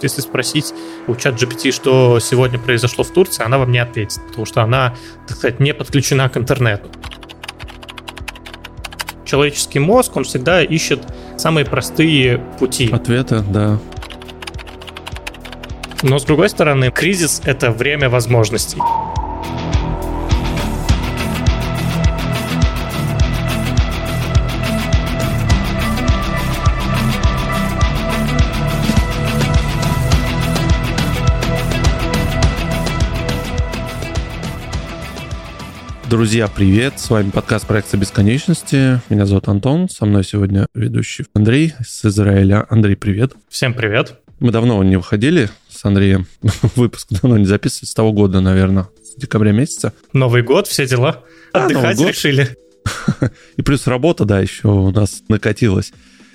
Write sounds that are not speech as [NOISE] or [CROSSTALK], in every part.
Если спросить у чат GPT, что сегодня произошло в Турции, она вам не ответит, потому что она, так сказать, не подключена к интернету. Человеческий мозг, он всегда ищет самые простые пути. Ответы, да. Но с другой стороны, кризис — это время возможностей. Друзья, привет! С вами подкаст проекта бесконечности. Меня зовут Антон, со мной сегодня ведущий Андрей из Израиля. Андрей, привет! Всем привет! Мы давно не выходили с Андреем. [LAUGHS] Выпуск давно не записывали, с того года, наверное, с декабря месяца. Новый год, все дела. Отдыхать а, решили. [LAUGHS] И плюс работа, да, еще у нас накатилась.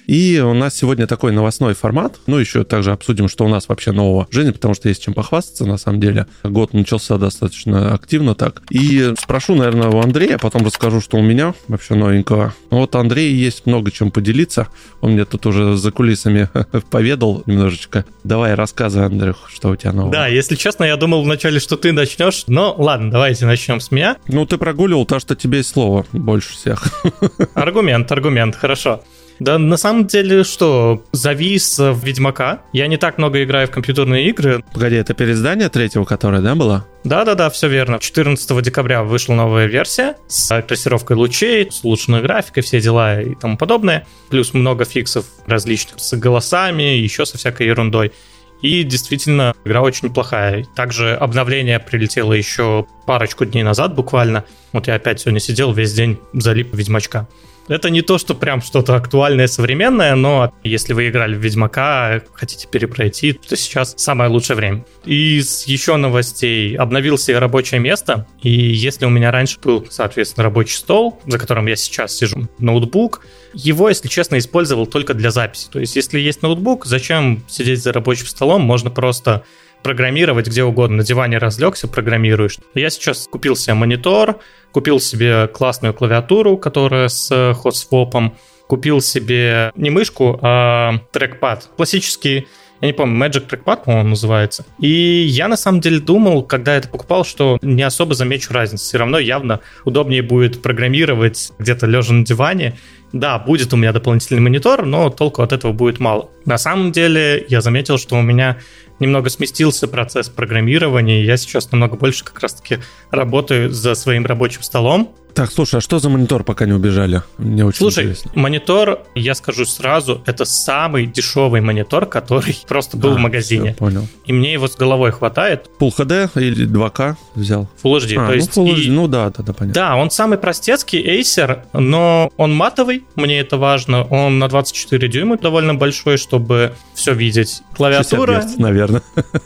И у нас сегодня такой новостной формат. Ну, еще также обсудим, что у нас вообще нового в жизни, потому что есть чем похвастаться, на самом деле. Год начался достаточно активно так. И спрошу, наверное, у Андрея, а потом расскажу, что у меня вообще новенького. Ну, вот Андрей есть много чем поделиться. Он мне тут уже за кулисами [LAUGHS] поведал немножечко. Давай рассказывай, Андрюх, что у тебя нового. Да, если честно, я думал вначале, что ты начнешь. Но ладно, давайте начнем с меня. Ну, ты прогуливал то, что тебе есть слово больше всех. [LAUGHS] Аргумент, аргумент, хорошо. Да, на самом деле, что, завис в Ведьмака. Я не так много играю в компьютерные игры. Погоди, это переиздание третьего, которое, да, было? Да-да-да, все верно. 14 декабря вышла новая версия с трассировкой лучей, с улучшенной графикой, все дела и тому подобное. Плюс много фиксов различных с голосами, еще со всякой ерундой. И действительно, игра очень неплохая. Также обновление прилетело еще парочку дней назад буквально. Вот я опять сегодня сидел весь день залип Ведьмачка. Это не то, что прям что-то актуальное, современное, но если вы играли в Ведьмака, хотите перепройти, то сейчас самое лучшее время. Из еще новостей обновился рабочее место, и если у меня раньше был, соответственно, рабочий стол, за которым я сейчас сижу, ноутбук, его, если честно, использовал только для записи. То есть, если есть ноутбук, зачем сидеть за рабочим столом? Можно просто программировать где угодно. На диване разлегся, программируешь. Я сейчас купил себе монитор, купил себе классную клавиатуру, которая с хотсвопом, купил себе не мышку, а трекпад. Классический я не помню, Magic Trackpad, по-моему, называется. И я на самом деле думал, когда это покупал, что не особо замечу разницу. Все равно явно удобнее будет программировать где-то лежа на диване. Да, будет у меня дополнительный монитор, но толку от этого будет мало. На самом деле я заметил, что у меня немного сместился процесс программирования, я сейчас намного больше как раз-таки работаю за своим рабочим столом, так, слушай, а что за монитор, пока не убежали? Мне очень слушай, интересно. монитор, я скажу сразу, это самый дешевый монитор, который [LAUGHS] просто был а, в магазине. Все, понял. И мне его с головой хватает. Full HD или 2К взял? Full HD, а, то ну, есть... Full HD, и... Ну да, да, да, понятно. Да, он самый простецкий, Acer, но он матовый, мне это важно. Он на 24 дюйма довольно большой, чтобы все видеть. Клавиатура... 60 Гц, наверное.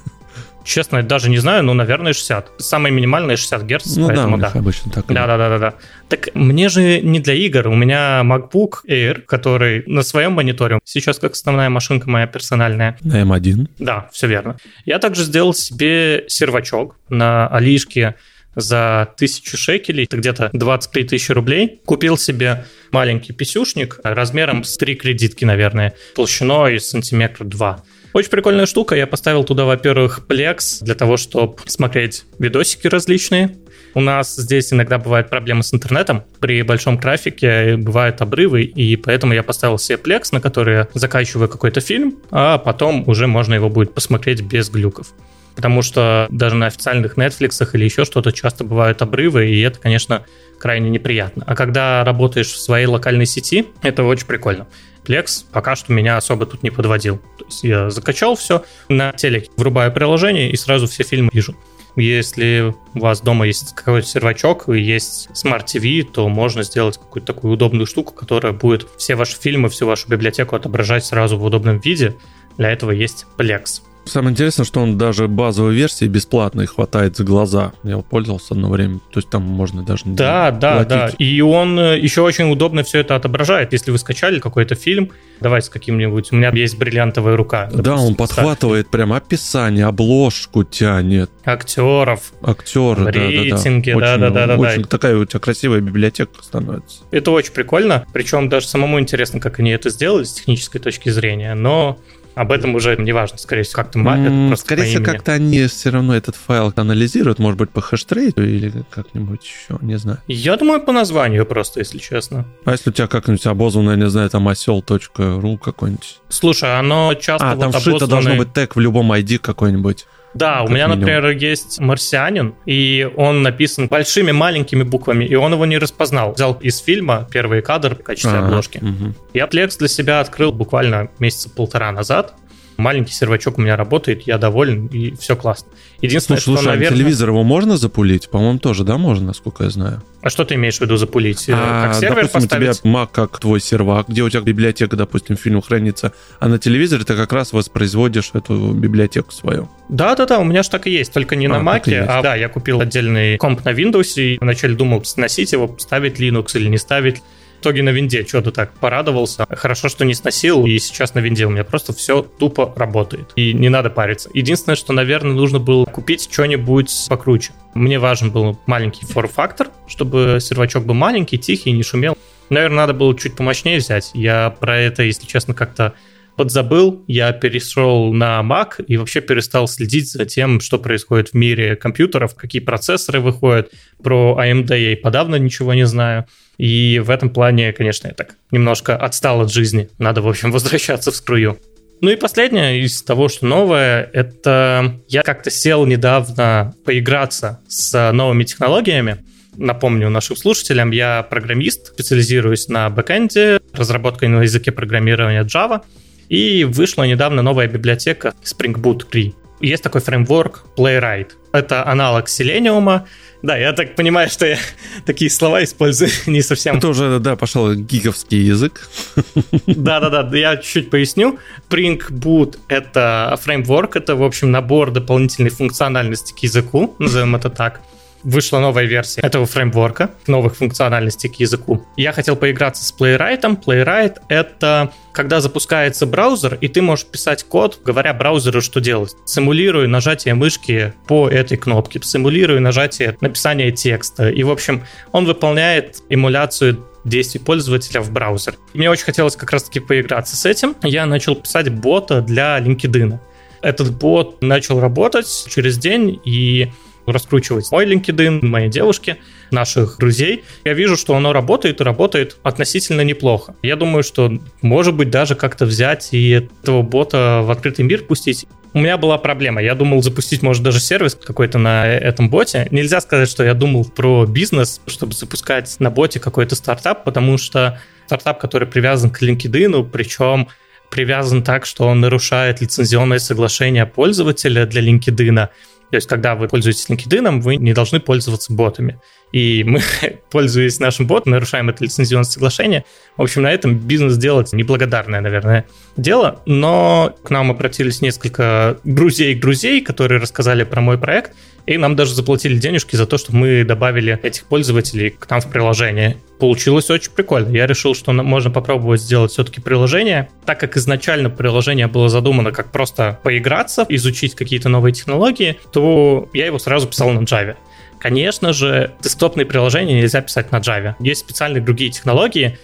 Честно, даже не знаю, но, наверное, 60. Самое минимальное 60 Гц, ну, поэтому да. да. обычно так. Да, да, да, да, да. Так мне же не для игр. У меня MacBook Air, который на своем мониторе сейчас как основная машинка моя персональная. На M1. Да, все верно. Я также сделал себе сервачок на Алишке за тысячу шекелей, это где-то 23 тысячи рублей. Купил себе маленький писюшник размером с три кредитки, наверное, толщиной сантиметра два. Очень прикольная штука. Я поставил туда, во-первых, Plex для того, чтобы смотреть видосики различные. У нас здесь иногда бывают проблемы с интернетом. При большом трафике бывают обрывы, и поэтому я поставил себе Plex, на который я заканчиваю какой-то фильм, а потом уже можно его будет посмотреть без глюков потому что даже на официальных Netflix или еще что-то часто бывают обрывы, и это, конечно, крайне неприятно. А когда работаешь в своей локальной сети, это очень прикольно. Plex пока что меня особо тут не подводил. То есть я закачал все, на телеке врубаю приложение и сразу все фильмы вижу. Если у вас дома есть какой-то сервачок и есть Smart TV, то можно сделать какую-то такую удобную штуку, которая будет все ваши фильмы, всю вашу библиотеку отображать сразу в удобном виде. Для этого есть Plex. Самое интересное, что он даже базовой версии бесплатной хватает за глаза. Я пользовался одно время. То есть там можно даже не Да, да, платить. да. И он э, еще очень удобно все это отображает. Если вы скачали какой-то фильм, давай с каким-нибудь... У меня есть бриллиантовая рука. Допустим, да, он подхватывает прям описание, обложку тянет. Актеров. Актеры, рейтинги, да, да, да. да, очень да, такая у тебя красивая библиотека становится. Это очень прикольно. Причем даже самому интересно, как они это сделали с технической точки зрения. Но об этом уже не важно, скорее всего, как-то мапят. Mm, скорее всего, как-то они все равно этот файл анализируют, может быть, по хэштрейту или как-нибудь еще, не знаю. Я думаю, по названию просто, если честно. А если у тебя как-нибудь обозвано, я не знаю, там осел.ру какой-нибудь? Слушай, оно часто А, вот там обозваны... вшито должно быть тег в любом ID какой-нибудь. Да, у меня, минимум. например, есть марсианин, и он написан большими маленькими буквами, и он его не распознал. Взял из фильма первый кадр в качестве А-а-а. обложки. Угу. Я Plex для себя открыл буквально месяца полтора назад. Маленький сервачок у меня работает, я доволен, и все классно. Единственное, слушай, что, слушай, а наверное... телевизор его можно запулить? По-моему, тоже, да, можно, насколько я знаю. А что ты имеешь в виду запулить? А, как сервер допустим, поставить? у тебя Mac как твой сервак, где у тебя библиотека, допустим, фильм хранится, а на телевизоре ты как раз воспроизводишь эту библиотеку свою. Да-да-да, у меня же так и есть, только не а, на Mac, а да, я купил отдельный комп на Windows и вначале думал сносить его, ставить Linux или не ставить. В итоге на винде что-то так порадовался. Хорошо, что не сносил, и сейчас на винде у меня просто все тупо работает. И не надо париться. Единственное, что, наверное, нужно было купить что-нибудь покруче. Мне важен был маленький форм-фактор, чтобы сервачок был маленький, тихий, не шумел. Наверное, надо было чуть помощнее взять. Я про это, если честно, как-то подзабыл, я перешел на Mac и вообще перестал следить за тем, что происходит в мире компьютеров, какие процессоры выходят. Про AMD я и подавно ничего не знаю. И в этом плане, конечно, я так немножко отстал от жизни. Надо, в общем, [LAUGHS] возвращаться в скрую. Ну и последнее из того, что новое, это я как-то сел недавно поиграться с новыми технологиями. Напомню нашим слушателям, я программист, специализируюсь на бэкэнде, разработкой на языке программирования Java. И вышла недавно новая библиотека Spring Boot 3. Есть такой фреймворк Playwright. Это аналог Selenium. Да, я так понимаю, что я [LAUGHS] такие слова использую [LAUGHS] не совсем... Это уже, да, пошел гиговский язык. [LAUGHS] Да-да-да, я чуть-чуть поясню. Spring Boot — это фреймворк, это, в общем, набор дополнительной функциональности к языку, назовем это так вышла новая версия этого фреймворка, новых функциональностей к языку. Я хотел поиграться с Playwright. Playwright — это когда запускается браузер, и ты можешь писать код, говоря браузеру, что делать. Симулируя нажатие мышки по этой кнопке, симулируя нажатие написания текста. И, в общем, он выполняет эмуляцию действий пользователя в браузер. мне очень хотелось как раз-таки поиграться с этим. Я начал писать бота для LinkedIn. Этот бот начал работать через день, и раскручивать мой LinkedIn, моей девушки, наших друзей. Я вижу, что оно работает и работает относительно неплохо. Я думаю, что может быть даже как-то взять и этого бота в открытый мир пустить. У меня была проблема. Я думал запустить, может, даже сервис какой-то на этом боте. Нельзя сказать, что я думал про бизнес, чтобы запускать на боте какой-то стартап, потому что стартап, который привязан к LinkedIn, причем привязан так, что он нарушает лицензионное соглашение пользователя для LinkedIn, то есть, когда вы пользуетесь LinkedIn, вы не должны пользоваться ботами. И мы, [LAUGHS] пользуясь нашим ботом, нарушаем это лицензионное соглашение. В общем, на этом бизнес делать неблагодарное, наверное, дело. Но к нам обратились несколько друзей-друзей, которые рассказали про мой проект. И нам даже заплатили денежки за то, что мы добавили этих пользователей к нам в приложение. Получилось очень прикольно. Я решил, что можно попробовать сделать все-таки приложение. Так как изначально приложение было задумано как просто поиграться, изучить какие-то новые технологии, то я его сразу писал на Java. Конечно же, десктопные приложения нельзя писать на Java. Есть специальные другие технологии,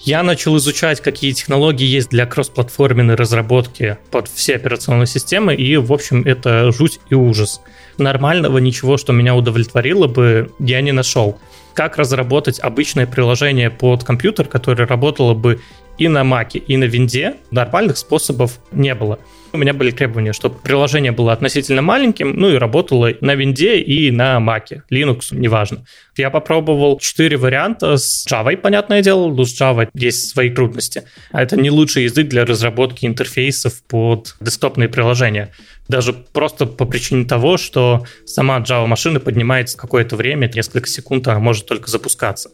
я начал изучать, какие технологии есть для кроссплатформенной разработки под все операционные системы, и, в общем, это жуть и ужас. Нормального ничего, что меня удовлетворило бы, я не нашел. Как разработать обычное приложение под компьютер, которое работало бы и на Mac, и на Винде, нормальных способов не было. У меня были требования, чтобы приложение было относительно маленьким, ну и работало на винде и на Mac, Linux, неважно. Я попробовал четыре варианта с Java, понятное дело, но с Java есть свои трудности. А это не лучший язык для разработки интерфейсов под десктопные приложения. Даже просто по причине того, что сама Java-машина поднимается какое-то время, несколько секунд она может только запускаться.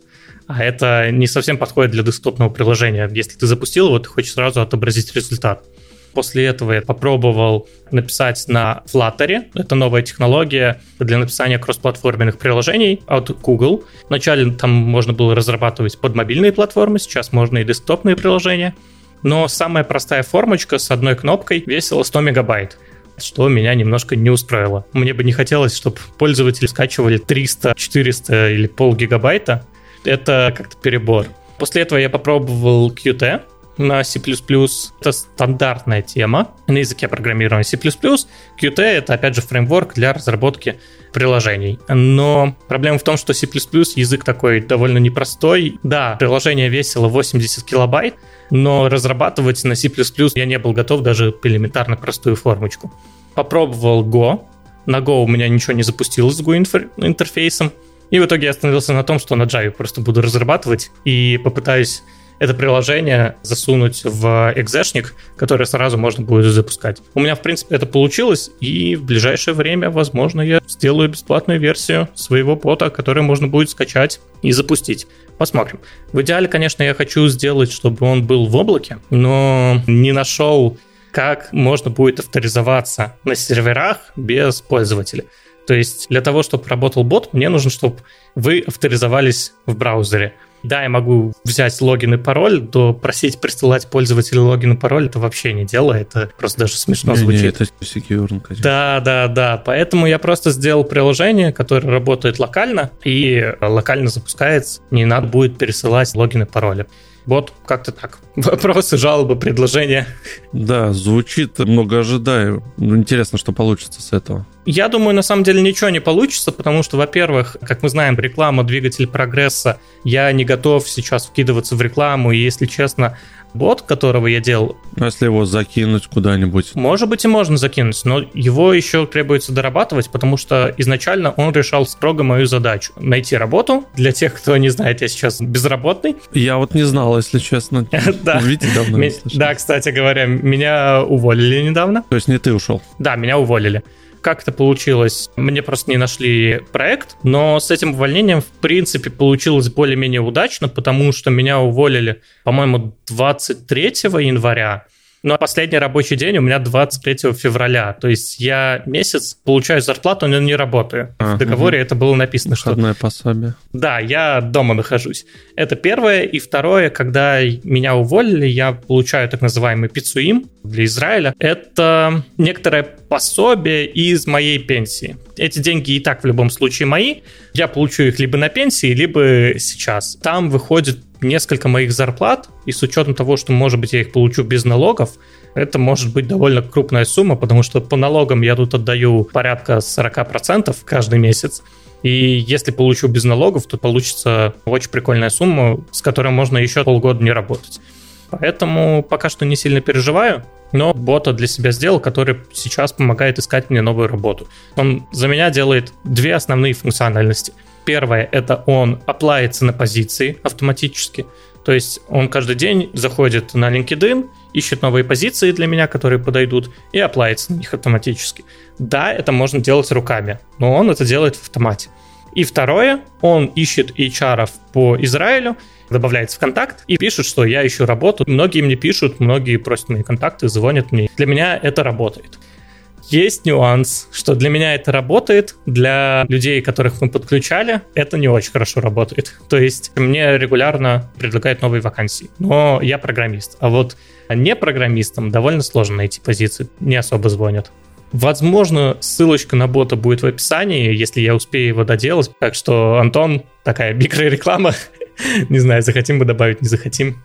А это не совсем подходит для десктопного приложения. Если ты запустил его, ты хочешь сразу отобразить результат. После этого я попробовал написать на Flutter. Это новая технология для написания кроссплатформенных приложений от Google. Вначале там можно было разрабатывать под мобильные платформы, сейчас можно и десктопные приложения. Но самая простая формочка с одной кнопкой весила 100 мегабайт что меня немножко не устроило. Мне бы не хотелось, чтобы пользователи скачивали 300, 400 или пол гигабайта. Это как-то перебор. После этого я попробовал Qt, на C++. Это стандартная тема на языке программирования C++. Qt — это, опять же, фреймворк для разработки приложений. Но проблема в том, что C++ язык такой довольно непростой. Да, приложение весило 80 килобайт, но разрабатывать на C++ я не был готов даже элементарно простую формочку. Попробовал Go. На Go у меня ничего не запустилось с Go интерфейсом. И в итоге я остановился на том, что на Java просто буду разрабатывать и попытаюсь это приложение засунуть в экзешник, который сразу можно будет запускать. У меня, в принципе, это получилось, и в ближайшее время, возможно, я сделаю бесплатную версию своего бота, который можно будет скачать и запустить. Посмотрим. В идеале, конечно, я хочу сделать, чтобы он был в облаке, но не нашел, как можно будет авторизоваться на серверах без пользователя. То есть для того, чтобы работал бот, мне нужно, чтобы вы авторизовались в браузере. Да, я могу взять логин и пароль, но просить присылать пользователю логин и пароль это вообще не дело, это просто даже смешно не, звучит. Не, это secure, конечно. Да, да, да. Поэтому я просто сделал приложение, которое работает локально и локально запускается. Не надо будет пересылать логин и пароли. Вот как-то так. Вопросы, жалобы, предложения. Да, звучит много ожидаю. Ну, интересно, что получится с этого. Я думаю, на самом деле ничего не получится, потому что, во-первых, как мы знаем, реклама двигатель прогресса. Я не готов сейчас вкидываться в рекламу, и, если честно, бот, которого я делал... А если его закинуть куда-нибудь? Может быть и можно закинуть, но его еще требуется дорабатывать, потому что изначально он решал строго мою задачу. Найти работу. Для тех, кто не знает, я сейчас безработный. Я вот не знал, если честно. [LAUGHS] Да. Видите, давно Да, кстати говоря, меня уволили недавно. То есть не ты ушел? Да, меня уволили. Как это получилось? Мне просто не нашли проект, но с этим увольнением, в принципе, получилось более-менее удачно, потому что меня уволили, по-моему, 23 января, но последний рабочий день у меня 23 февраля. То есть я месяц получаю зарплату, но не работаю. А, в договоре угу. это было написано, Выходное что... пособие. Да, я дома нахожусь. Это первое. И второе, когда меня уволили, я получаю так называемый пицуим для Израиля. Это некоторое пособие из моей пенсии. Эти деньги и так в любом случае мои. Я получу их либо на пенсии, либо сейчас. Там выходит несколько моих зарплат, и с учетом того, что, может быть, я их получу без налогов, это может быть довольно крупная сумма, потому что по налогам я тут отдаю порядка 40% каждый месяц. И если получу без налогов, то получится очень прикольная сумма, с которой можно еще полгода не работать. Поэтому пока что не сильно переживаю, но бота для себя сделал, который сейчас помогает искать мне новую работу. Он за меня делает две основные функциональности – Первое – это он оплается на позиции автоматически. То есть он каждый день заходит на LinkedIn, ищет новые позиции для меня, которые подойдут, и оплается на них автоматически. Да, это можно делать руками, но он это делает в автомате. И второе, он ищет HR по Израилю, добавляется в контакт и пишет, что я ищу работу. Многие мне пишут, многие просят мои контакты, звонят мне. Для меня это работает. Есть нюанс, что для меня это работает, для людей, которых мы подключали, это не очень хорошо работает. То есть мне регулярно предлагают новые вакансии, но я программист. А вот не программистам довольно сложно найти позиции, не особо звонят. Возможно, ссылочка на бота будет в описании, если я успею его доделать. Так что, Антон, такая [LAUGHS] микрореклама. Не знаю, захотим мы добавить, не захотим.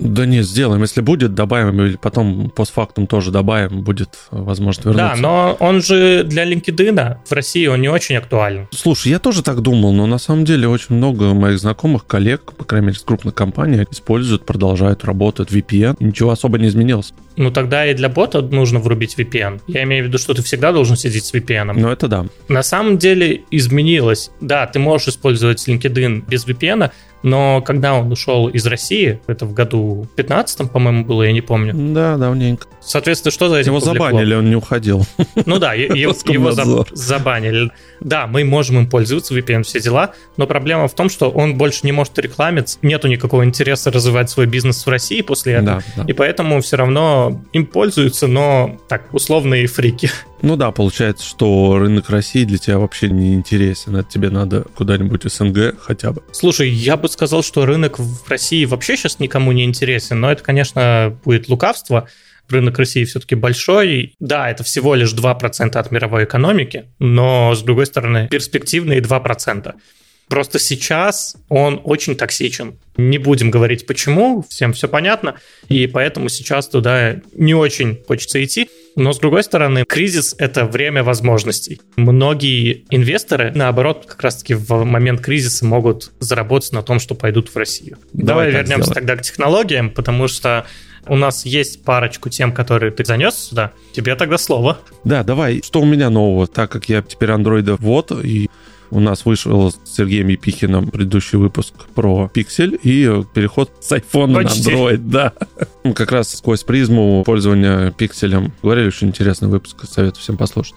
Да не, сделаем. Если будет, добавим, или потом постфактум тоже добавим, будет возможно вернуться. Да, но он же для LinkedIn в России он не очень актуален. Слушай, я тоже так думал, но на самом деле очень много моих знакомых, коллег, по крайней мере, с крупных компаний, используют, продолжают работать VPN. Ничего особо не изменилось. Ну тогда и для бота нужно врубить VPN. Я имею в виду, что ты всегда должен сидеть с VPN. Ну это да. На самом деле изменилось. Да, ты можешь использовать LinkedIn без VPN, но когда он ушел из России, это в году 15 по-моему, было, я не помню. Да, давненько. Соответственно, что за этим Его повлекло? забанили, он не уходил. Ну да, его, [LAUGHS] забанили. Да, мы можем им пользоваться, VPN, все дела, но проблема в том, что он больше не может рекламить, нету никакого интереса развивать свой бизнес в России после этого, и поэтому все равно им пользуются, но так, условные фрики. Ну да, получается, что рынок России для тебя вообще не интересен. Это тебе надо куда-нибудь СНГ хотя бы. Слушай, я бы сказал, что рынок в России вообще сейчас никому не интересен, но это, конечно, будет лукавство. Рынок России все-таки большой. Да, это всего лишь 2% от мировой экономики, но, с другой стороны, перспективные 2%. Просто сейчас он очень токсичен. Не будем говорить почему, всем все понятно, и поэтому сейчас туда не очень хочется идти. Но, с другой стороны, кризис — это время возможностей. Многие инвесторы, наоборот, как раз-таки в момент кризиса могут заработать на том, что пойдут в Россию. Давай, Давай вернемся сделаем. тогда к технологиям, потому что у нас есть парочку тем, которые ты занес сюда. Тебе тогда слово. Да, давай. Что у меня нового? Так как я теперь андроида вот, и у нас вышел с Сергеем Епихиным предыдущий выпуск про пиксель и переход с iPhone Почти. на Android, да. Как раз сквозь призму пользования пикселем. Говорили, очень интересный выпуск, советую всем послушать.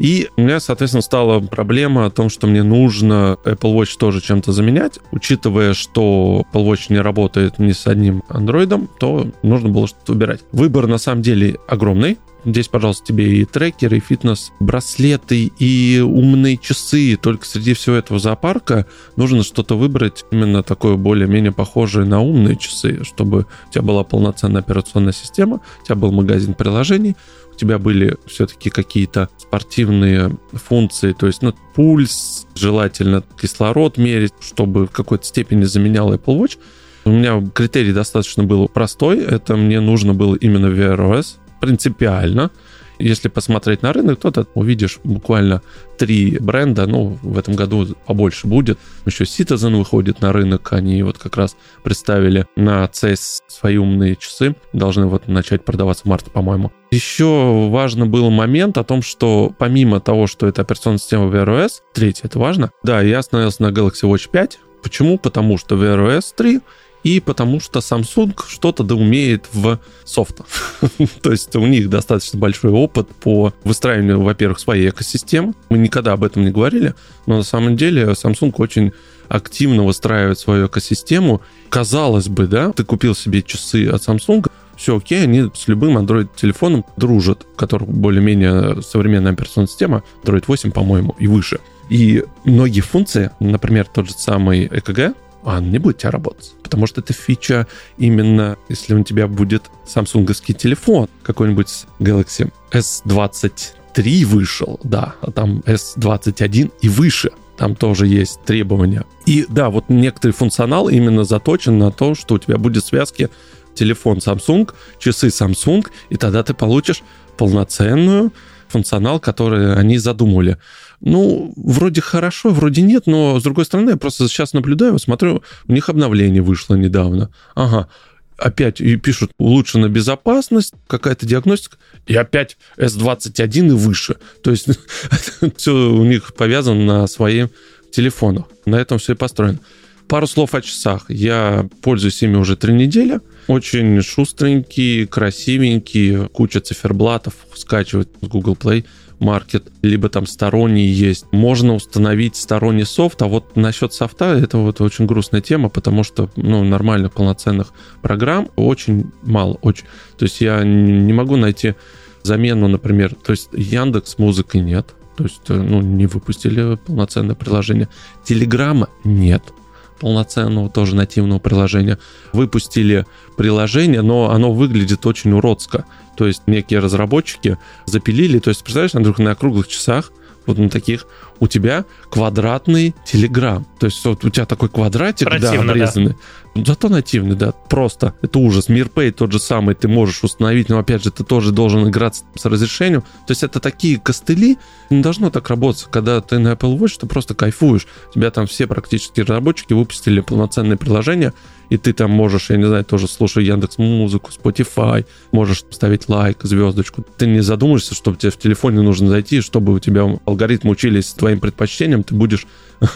И у меня, соответственно, стала проблема о том, что мне нужно Apple Watch тоже чем-то заменять. Учитывая, что Apple Watch не работает ни с одним андроидом, то нужно было что-то выбирать. Выбор на самом деле огромный. Здесь, пожалуйста, тебе и трекеры, и фитнес-браслеты, и умные часы. Только среди всего этого зоопарка нужно что-то выбрать именно такое более-менее похожее на умные часы, чтобы у тебя была полноценная операционная система, у тебя был магазин приложений, у тебя были все-таки какие-то спортивные функции, то есть ну, пульс, желательно кислород мерить, чтобы в какой-то степени заменял Apple Watch. У меня критерий достаточно был простой. Это мне нужно было именно Wear OS принципиально. Если посмотреть на рынок, то ты увидишь буквально три бренда, ну, в этом году побольше будет. Еще Citizen выходит на рынок, они вот как раз представили на CES свои умные часы, должны вот начать продаваться в марте, по-моему. Еще важно был момент о том, что помимо того, что это операционная система Wear OS, третье, это важно, да, я остановился на Galaxy Watch 5, Почему? Потому что Wear OS 3 и потому что Samsung что-то да умеет в софт. [LAUGHS] То есть у них достаточно большой опыт по выстраиванию, во-первых, своей экосистемы. Мы никогда об этом не говорили, но на самом деле Samsung очень активно выстраивает свою экосистему. Казалось бы, да, ты купил себе часы от Samsung, все окей, они с любым Android-телефоном дружат, у которых более-менее современная операционная система, Android 8, по-моему, и выше. И многие функции, например, тот же самый ЭКГ, он не будет у тебя работать. Потому что это фича именно, если у тебя будет самсунговский телефон, какой-нибудь Galaxy S23 вышел, да, а там S21 и выше. Там тоже есть требования. И да, вот некоторый функционал именно заточен на то, что у тебя будет в связке телефон Samsung, часы Samsung, и тогда ты получишь полноценную функционал, который они задумали. Ну, вроде хорошо, вроде нет, но с другой стороны, я просто сейчас наблюдаю, смотрю, у них обновление вышло недавно. Ага, опять пишут улучшена безопасность, какая-то диагностика, и опять S21 и выше. То есть [LAUGHS] все у них повязано на своих телефонах. На этом все и построено. Пару слов о часах. Я пользуюсь ими уже три недели. Очень шустренькие, красивенькие, куча циферблатов скачивать с Google Play Market, либо там сторонний есть. Можно установить сторонний софт, а вот насчет софта это вот очень грустная тема, потому что ну, нормальных полноценных программ очень мало. Очень. То есть я не могу найти замену, например, то есть Яндекс музыки нет, то есть ну, не выпустили полноценное приложение. Телеграма нет полноценного тоже нативного приложения. Выпустили приложение, но оно выглядит очень уродско. То есть некие разработчики запилили, то есть, представляешь, Андрюх, на круглых часах, вот на таких, у тебя квадратный телеграм. То есть вот у тебя такой квадратик, Противно, да, обрезанный. Да. Зато нативный, да, просто. Это ужас. Мирпей тот же самый ты можешь установить, но опять же ты тоже должен играться с разрешением. То есть это такие костыли, не должно так работать. Когда ты на Apple Watch, ты просто кайфуешь. У тебя там все практически разработчики выпустили полноценное приложение, и ты там можешь, я не знаю, тоже слушай Яндекс Музыку, Spotify, можешь ставить лайк, звездочку. Ты не задумаешься, что тебе в телефоне нужно зайти, чтобы у тебя алгоритмы учились твоим предпочтениям, ты будешь [LAUGHS]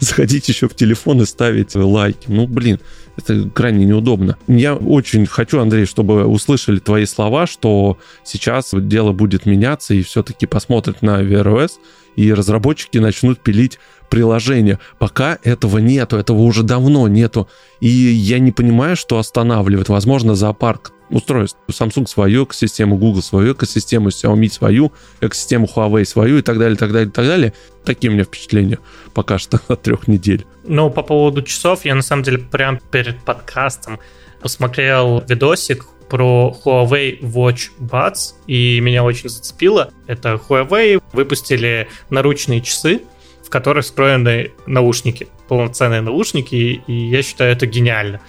заходить еще в телефон и ставить лайки. Ну, блин, это крайне неудобно. Я очень хочу, Андрей, чтобы услышали твои слова, что сейчас дело будет меняться и все-таки посмотрят на VROS, и разработчики начнут пилить приложения. Пока этого нету, этого уже давно нету. И я не понимаю, что останавливает. Возможно, зоопарк устройств. Samsung свою экосистему, Google свою экосистему, Xiaomi свою экосистему, Huawei свою и так далее, так далее, так далее. Такие у меня впечатления пока что [LAUGHS] от трех недель. Ну, по поводу часов, я на самом деле прям перед подкастом посмотрел видосик про Huawei Watch Buds, и меня очень зацепило. Это Huawei выпустили наручные часы, которых встроены наушники, полноценные наушники, и я считаю это гениально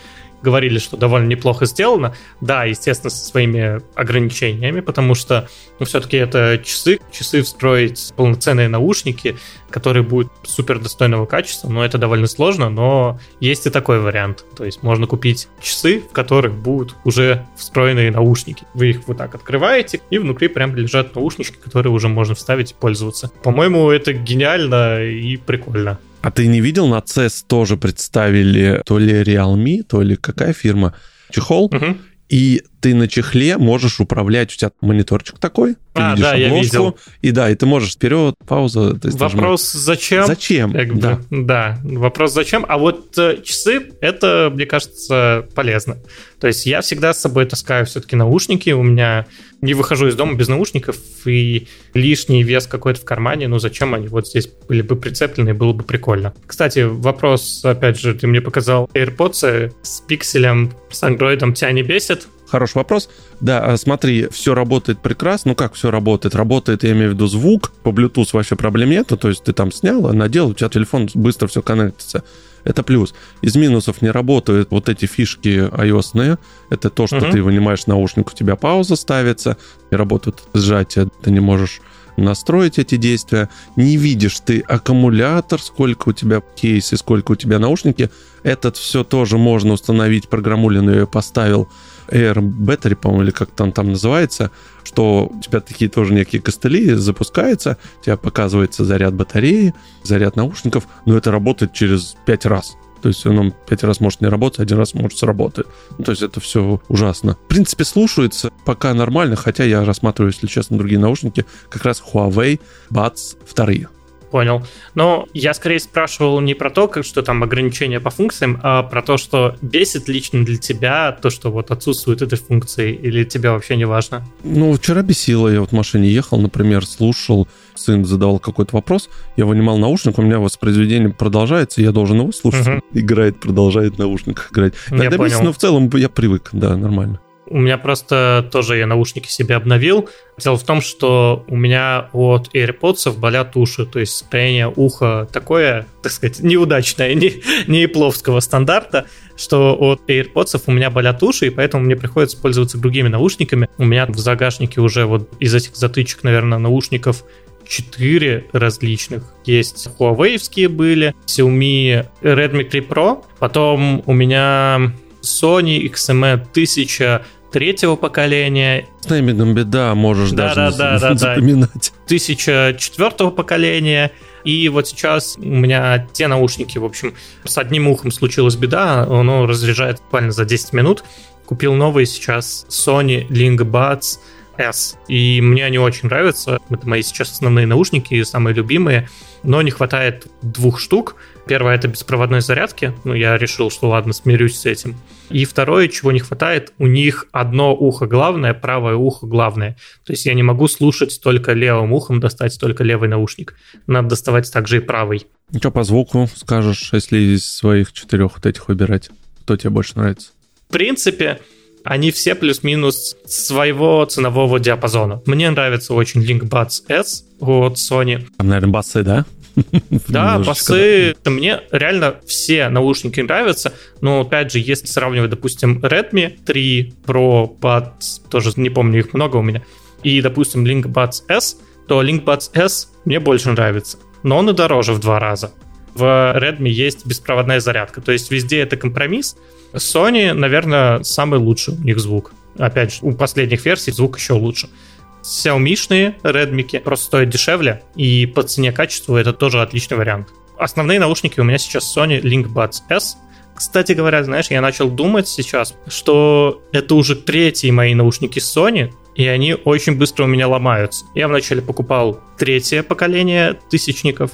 говорили, что довольно неплохо сделано. Да, естественно, со своими ограничениями, потому что ну, все-таки это часы. Часы встроить полноценные наушники, которые будут супер достойного качества, но это довольно сложно, но есть и такой вариант. То есть можно купить часы, в которых будут уже встроенные наушники. Вы их вот так открываете, и внутри прям лежат наушнички, которые уже можно вставить и пользоваться. По-моему, это гениально и прикольно. А ты не видел, на CES тоже представили то ли Realme, то ли какая фирма, чехол, угу. и ты на чехле можешь управлять, у тебя мониторчик такой, ты а, видишь да, обложку, я видел. и да, и ты можешь вперед, пауза. То есть вопрос зачем? Зачем? Как бы, да. да, вопрос зачем. А вот э, часы, это, мне кажется, полезно. То есть я всегда с собой таскаю все-таки наушники, у меня не выхожу из дома без наушников, и лишний вес какой-то в кармане, ну зачем они вот здесь были бы прицеплены, было бы прикольно. Кстати, вопрос, опять же, ты мне показал AirPods с пикселем, с андроидом тебя не бесит? Хороший вопрос. Да, а смотри, все работает прекрасно. Ну как все работает? Работает, я имею в виду, звук. По Bluetooth вообще проблем нет. То есть ты там снял, а надел, у тебя телефон быстро все коннектится. Это плюс. Из минусов не работают вот эти фишки iOS. Это то, что uh-huh. ты вынимаешь наушник, у тебя пауза ставится, не работает сжатие, ты не можешь настроить эти действия. Не видишь ты аккумулятор, сколько у тебя кейс и сколько у тебя наушники. Этот все тоже можно установить, программулину я поставил Air Battery, по-моему, или как там там называется, что у тебя такие тоже некие костыли запускаются, у тебя показывается заряд батареи, заряд наушников, но это работает через 5 раз. То есть оно пять раз может не работать, один раз может сработать. Ну, то есть это все ужасно. В принципе, слушается пока нормально, хотя я рассматриваю, если честно, другие наушники, как раз Huawei Buds 2 понял. Но я скорее спрашивал не про то, как что там ограничения по функциям, а про то, что бесит лично для тебя то, что вот отсутствует этой функции, или тебе вообще не важно? Ну, вчера бесило. Я вот в машине ехал, например, слушал, сын задавал какой-то вопрос, я вынимал наушник, у меня воспроизведение продолжается, я должен его слушать. Угу. Играет, продолжает в наушниках играть. Иногда бесит, но в целом я привык, да, нормально. У меня просто тоже я наушники себе обновил. Дело в том, что у меня от AirPods болят уши, то есть состояние уха такое, так сказать, неудачное, не, не ипловского стандарта, что от AirPods у меня болят уши, и поэтому мне приходится пользоваться другими наушниками. У меня в загашнике уже вот из этих затычек, наверное, наушников четыре различных. Есть Huawei были, Xiaomi Redmi 3 Pro, потом у меня Sony XME 1000 третьего поколения. С неймингом беда, можешь да, даже да, да, [LAUGHS] запоминать. Да. 1004 поколения. И вот сейчас у меня те наушники, в общем, с одним ухом случилась беда, оно разряжает буквально за 10 минут. Купил новые сейчас Sony Link Buds S. И мне они очень нравятся. Это мои сейчас основные наушники, самые любимые. Но не хватает двух штук. Первое это беспроводной зарядки. Ну, я решил, что ладно, смирюсь с этим. И второе, чего не хватает, у них одно ухо главное, правое ухо главное. То есть я не могу слушать только левым ухом, достать только левый наушник. Надо доставать также и правый. Что по звуку скажешь, если из своих четырех вот этих выбирать? Кто тебе больше нравится? В принципе, они все плюс-минус своего ценового диапазона. Мне нравится очень Link Buds S от Sony. Там, наверное, басы, да? [LAUGHS] Да, басы, мне реально все наушники нравятся, но опять же, если сравнивать, допустим, Redmi 3 Pro Buds, тоже не помню, их много у меня, и, допустим, Link Buds S, то Link Buds S мне больше нравится, но он и дороже в два раза. В Redmi есть беспроводная зарядка, то есть везде это компромисс. Sony, наверное, самый лучший у них звук. Опять же, у последних версий звук еще лучше. Xiaomi-шные Redmi просто стоят дешевле, и по цене качеству это тоже отличный вариант. Основные наушники у меня сейчас Sony Link Buds S. Кстати говоря, знаешь, я начал думать сейчас, что это уже третьи мои наушники Sony, и они очень быстро у меня ломаются. Я вначале покупал третье поколение тысячников,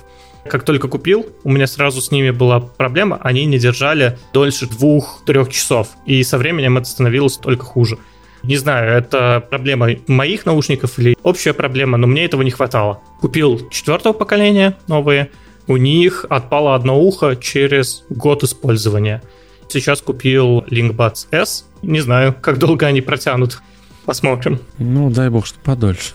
как только купил, у меня сразу с ними была проблема, они не держали дольше двух-трех часов, и со временем это становилось только хуже. Не знаю, это проблема моих наушников или общая проблема, но мне этого не хватало. Купил четвертого поколения новые, у них отпало одно ухо через год использования. Сейчас купил LinkBuds S, не знаю, как долго они протянут. Посмотрим. Ну, дай бог, что подольше.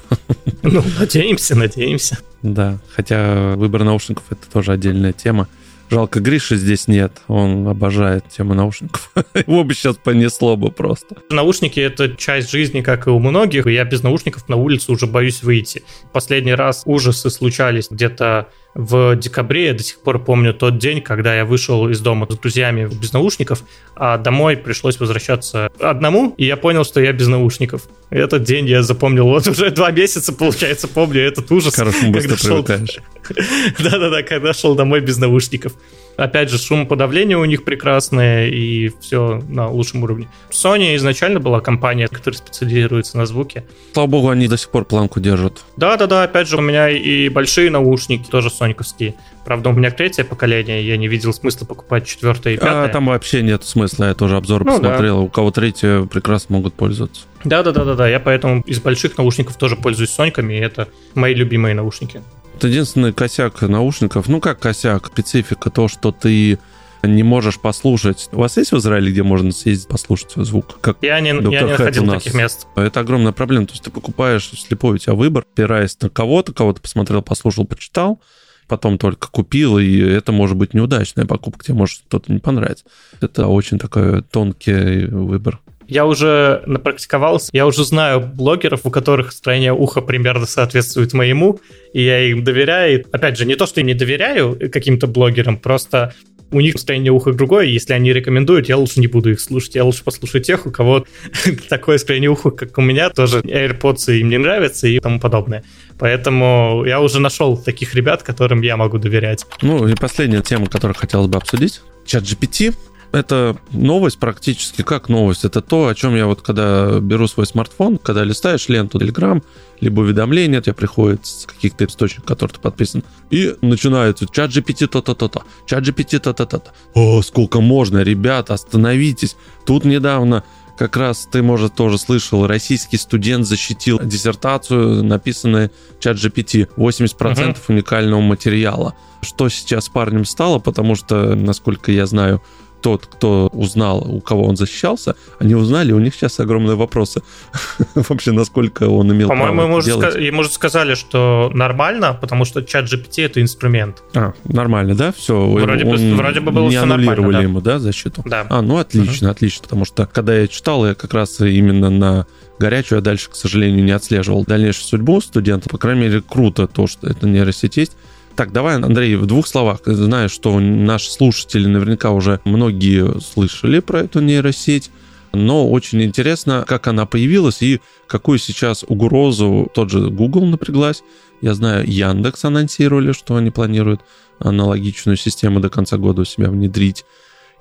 Ну, надеемся, надеемся. Да, хотя выбор наушников это тоже отдельная тема. Жалко, Гриши здесь нет. Он обожает тему наушников. [LAUGHS] Его бы сейчас понесло бы просто. Наушники — это часть жизни, как и у многих. Я без наушников на улицу уже боюсь выйти. Последний раз ужасы случались где-то в декабре. Я до сих пор помню тот день, когда я вышел из дома с друзьями без наушников, а домой пришлось возвращаться одному, и я понял, что я без наушников. Этот день я запомнил. Вот [LAUGHS] уже два месяца, получается, помню этот ужас. Хорошо, быстро шел... [LAUGHS] Да-да-да, когда шел домой без наушников. Опять же, шумоподавление у них прекрасное, и все на лучшем уровне. Sony изначально была компания, которая специализируется на звуке. Слава богу, они до сих пор планку держат. Да-да-да, опять же, у меня и большие наушники тоже сониковские. Правда, у меня третье поколение, я не видел смысла покупать четвертое и пятое. А там вообще нет смысла, я тоже обзор ну, посмотрел. Да. У кого третье прекрасно могут пользоваться. Да-да-да-да, я поэтому из больших наушников тоже пользуюсь сониками, и это мои любимые наушники. Единственный косяк наушников. Ну, как косяк, специфика, то, что ты не можешь послушать. У вас есть в Израиле, где можно съездить послушать свой звук? Как я не, я не находил таких мест. Это огромная проблема. То есть ты покупаешь слепой у тебя выбор, опираясь на кого-то, кого-то посмотрел, послушал, почитал, потом только купил, и это может быть неудачная покупка, тебе может что-то не понравится. Это очень такой тонкий выбор. Я уже напрактиковался, я уже знаю блогеров, у которых строение уха примерно соответствует моему, и я им доверяю. Опять же, не то, что я не доверяю каким-то блогерам, просто у них строение уха другое, если они рекомендуют, я лучше не буду их слушать, я лучше послушаю тех, у кого [LAUGHS] такое строение уха, как у меня, тоже AirPods им не нравятся и тому подобное. Поэтому я уже нашел таких ребят, которым я могу доверять. Ну и последняя тема, которую хотелось бы обсудить. Чат GPT это новость практически как новость. Это то, о чем я вот когда беру свой смартфон, когда листаешь ленту Telegram, либо уведомления тебе приходят с каких-то источников, которые ты подписан, и начинается чат GPT то-то-то-то, чат GPT то-то-то-то. О, сколько можно, ребята, остановитесь. Тут недавно как раз ты, может, тоже слышал, российский студент защитил диссертацию, написанную чат GPT, 80% uh-huh. уникального материала. Что сейчас с парнем стало, потому что, насколько я знаю, тот, кто узнал, у кого он защищался, они узнали, у них сейчас огромные вопросы. [LAUGHS] Вообще, насколько он имел По-моему, ему, ска- ему же сказали, что нормально, потому что чат GPT — это инструмент. А, нормально, да? Все. Вроде, он, бы, вроде бы было не все аннулировали да. ему, да, защиту? Да. А, ну отлично, uh-huh. отлично, потому что когда я читал, я как раз именно на горячую, а дальше, к сожалению, не отслеживал дальнейшую судьбу студента. По крайней мере, круто то, что это нейросеть есть. Так, давай, Андрей, в двух словах. Знаю, что наши слушатели наверняка уже многие слышали про эту нейросеть, но очень интересно, как она появилась и какую сейчас угрозу тот же Google напряглась. Я знаю, Яндекс анонсировали, что они планируют аналогичную систему до конца года у себя внедрить.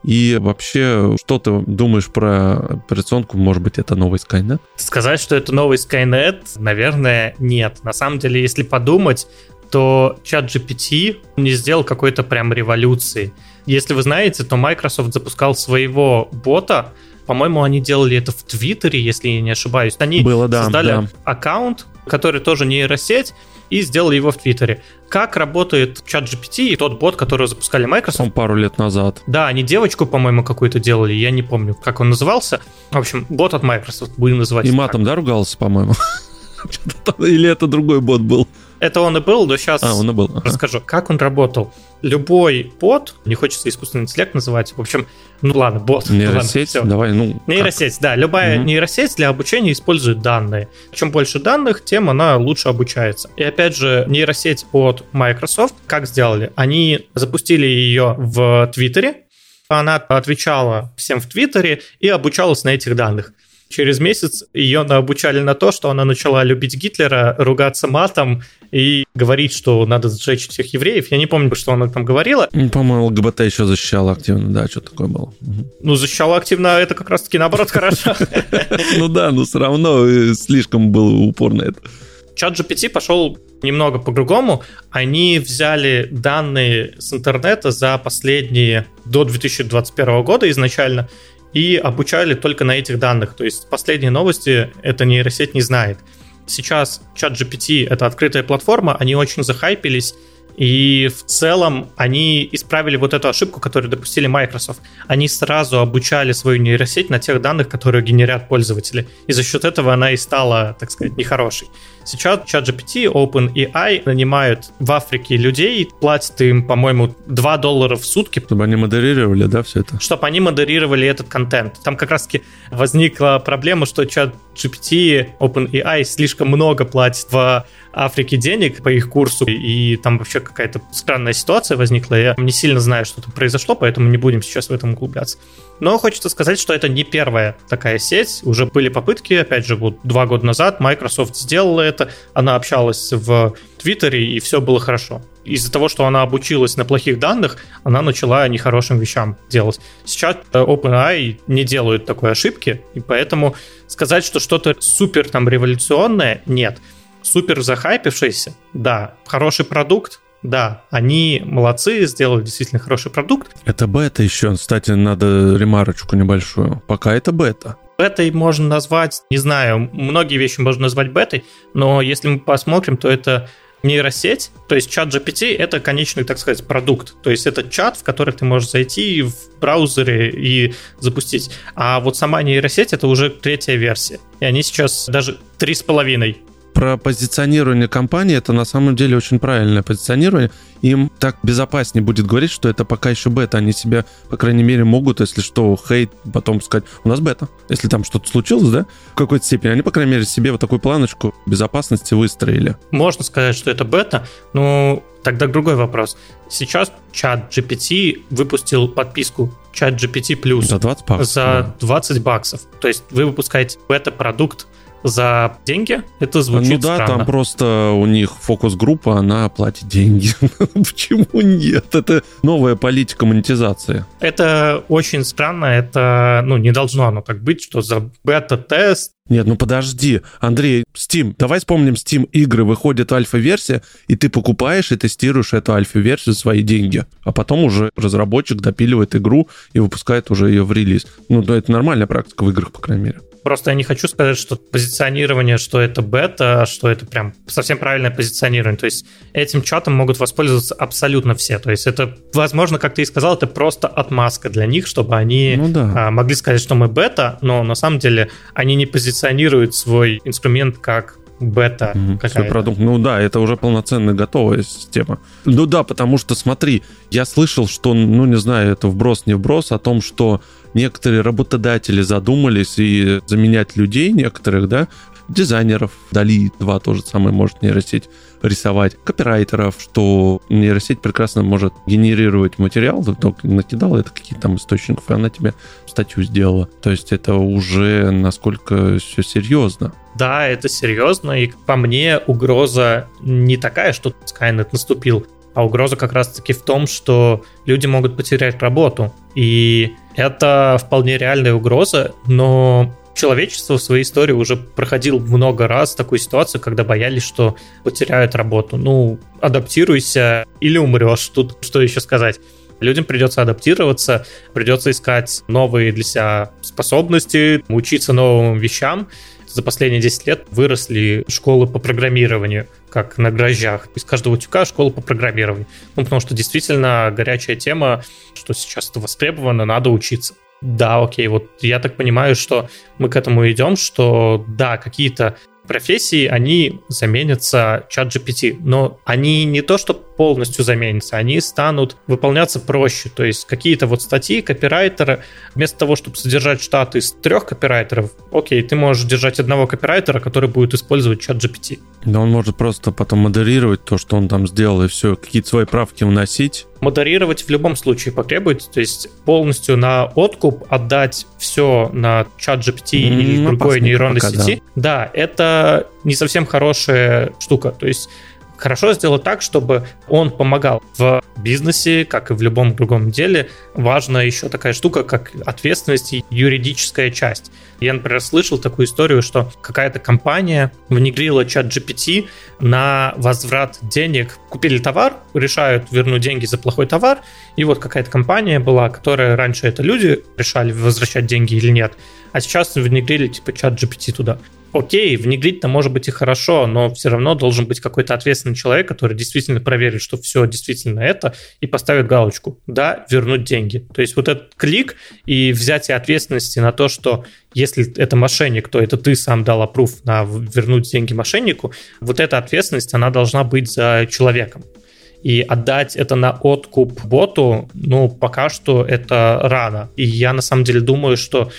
И вообще, что ты думаешь про операционку? Может быть, это новый Skynet? Сказать, что это новый Skynet, наверное, нет. На самом деле, если подумать, то чат GPT не сделал какой-то прям революции. Если вы знаете, то Microsoft запускал своего бота, по-моему, они делали это в Твиттере, если я не ошибаюсь. Они Было, да, создали да. аккаунт, который тоже нейросеть, и сделали его в Твиттере. Как работает чат GPT и тот бот, который запускали Microsoft? Он пару лет назад. Да, они девочку, по-моему, какую-то делали, я не помню, как он назывался. В общем, бот от Microsoft, будем называть. И матом, так. да, ругался, по-моему? [LAUGHS] [LAUGHS] Или это другой бот был? Это он и был, но сейчас а, он и был. Ага. расскажу, как он работал. Любой бот, не хочется искусственный интеллект называть, в общем, ну ладно, бот. [LAUGHS] Нейросеть, ладно, давай, ну. Нейросеть, как? да, любая угу. нейросеть для обучения использует данные. Чем больше данных, тем она лучше обучается. И опять же, нейросеть от Microsoft, как сделали? Они запустили ее в Твиттере, она отвечала всем в Твиттере и обучалась на этих данных. Через месяц ее обучали на то, что она начала любить Гитлера, ругаться матом и говорить, что надо сжечь всех евреев. Я не помню, что она там говорила. По-моему, ЛГБТ еще защищала активно, да, что такое было. Ну, защищала активно, это как раз-таки наоборот хорошо. [LAUGHS] Ну да, но все равно э, слишком был упор на это. Чат GPT пошел немного по-другому. Они взяли данные с интернета за последние до 2021 года изначально и обучали только на этих данных. То есть последние новости эта нейросеть не знает. Сейчас чат GPT — это открытая платформа, они очень захайпились, И в целом они исправили вот эту ошибку, которую допустили Microsoft. Они сразу обучали свою нейросеть на тех данных, которые генерят пользователи. И за счет этого она и стала, так сказать, нехорошей. Сейчас ChatGPT, OpenAI нанимают в Африке людей, платят им, по-моему, 2 доллара в сутки. Чтобы они модерировали, да, все это? Чтобы они модерировали этот контент. Там как раз-таки возникла проблема, что ChatGPT, OpenAI слишком много платит в Африке денег по их курсу, и там вообще какая-то странная ситуация возникла. Я не сильно знаю, что там произошло, поэтому не будем сейчас в этом углубляться. Но хочется сказать, что это не первая такая сеть. Уже были попытки, опять же, вот два года назад Microsoft сделала это, она общалась в Твиттере, и все было хорошо. Из-за того, что она обучилась на плохих данных, она начала нехорошим вещам делать. Сейчас OpenAI не делают такой ошибки, и поэтому сказать, что что-то супер там революционное, нет супер захайпившийся, да, хороший продукт, да, они молодцы, сделали действительно хороший продукт. Это бета еще, кстати, надо ремарочку небольшую. Пока это бета. Бетой можно назвать, не знаю, многие вещи можно назвать бетой, но если мы посмотрим, то это нейросеть, то есть чат GPT это конечный, так сказать, продукт. То есть это чат, в который ты можешь зайти в браузере и запустить. А вот сама нейросеть это уже третья версия. И они сейчас даже три с половиной про позиционирование компании, это на самом деле очень правильное позиционирование. Им так безопаснее будет говорить, что это пока еще бета. Они себя, по крайней мере, могут, если что, хейт, потом сказать, у нас бета. Если там что-то случилось, да, в какой-то степени, они, по крайней мере, себе вот такую планочку безопасности выстроили. Можно сказать, что это бета, но тогда другой вопрос. Сейчас чат GPT выпустил подписку чат GPT за 20 баксов. За 20 баксов. То есть вы выпускаете бета-продукт за деньги, это звучит Ну да, странно. там просто у них фокус-группа, она платит деньги. [LAUGHS] Почему нет? Это новая политика монетизации. Это очень странно, это, ну, не должно оно так быть, что за бета-тест нет, ну подожди, Андрей, Steam, давай вспомним Steam игры, выходит альфа-версия, и ты покупаешь и тестируешь эту альфа-версию свои деньги, а потом уже разработчик допиливает игру и выпускает уже ее в релиз. Ну, это нормальная практика в играх, по крайней мере. Просто я не хочу сказать, что позиционирование, что это бета, что это прям совсем правильное позиционирование. То есть этим чатом могут воспользоваться абсолютно все. То есть это, возможно, как ты и сказал, это просто отмазка для них, чтобы они ну, да. А, могли сказать, что мы бета, но на самом деле они не позиционируют свой инструмент как бета mm-hmm. Свой продукт. Ну да, это уже полноценная готовая система. Ну да, потому что смотри, я слышал, что, ну не знаю, это вброс, не вброс, о том, что некоторые работодатели задумались и заменять людей некоторых, да, дизайнеров, Дали 2 тоже самое может нейросеть рисовать, копирайтеров, что нейросеть прекрасно может генерировать материал, ты только накидала это какие-то там источников, и она тебе статью сделала. То есть это уже насколько все серьезно. Да, это серьезно, и по мне угроза не такая, что Skynet наступил, а угроза как раз-таки в том, что люди могут потерять работу. И это вполне реальная угроза, но человечество в своей истории уже проходил много раз такую ситуацию, когда боялись, что потеряют работу. Ну, адаптируйся или умрешь. Тут что еще сказать? Людям придется адаптироваться, придется искать новые для себя способности, учиться новым вещам. За последние 10 лет выросли школы по программированию, как на дрожжах. Из каждого тюка школа по программированию. Ну, потому что действительно горячая тема, что сейчас это востребовано, надо учиться да, окей, вот я так понимаю, что мы к этому идем, что да, какие-то профессии, они заменятся чат GPT, но они не то, что полностью заменятся, они станут выполняться проще. То есть какие-то вот статьи копирайтера, вместо того, чтобы содержать штат из трех копирайтеров, окей, ты можешь держать одного копирайтера, который будет использовать чат GPT. Да он может просто потом модерировать то, что он там сделал, и все, какие-то свои правки вносить. Модерировать в любом случае потребуется, то есть полностью на откуп отдать все на чат GPT mm, или другой нейронной пока, сети. Да. да, это не совсем хорошая штука. То есть хорошо сделать так, чтобы он помогал в бизнесе, как и в любом другом деле, важна еще такая штука, как ответственность и юридическая часть. Я, например, слышал такую историю, что какая-то компания внедрила чат GPT на возврат денег. Купили товар, решают вернуть деньги за плохой товар, и вот какая-то компания была, которая раньше это люди решали, возвращать деньги или нет, а сейчас внедрили типа чат GPT туда окей, внедрить-то может быть и хорошо, но все равно должен быть какой-то ответственный человек, который действительно проверит, что все действительно это, и поставит галочку «да, вернуть деньги». То есть вот этот клик и взятие ответственности на то, что если это мошенник, то это ты сам дал опруф на вернуть деньги мошеннику, вот эта ответственность, она должна быть за человеком. И отдать это на откуп боту, ну, пока что это рано. И я на самом деле думаю, что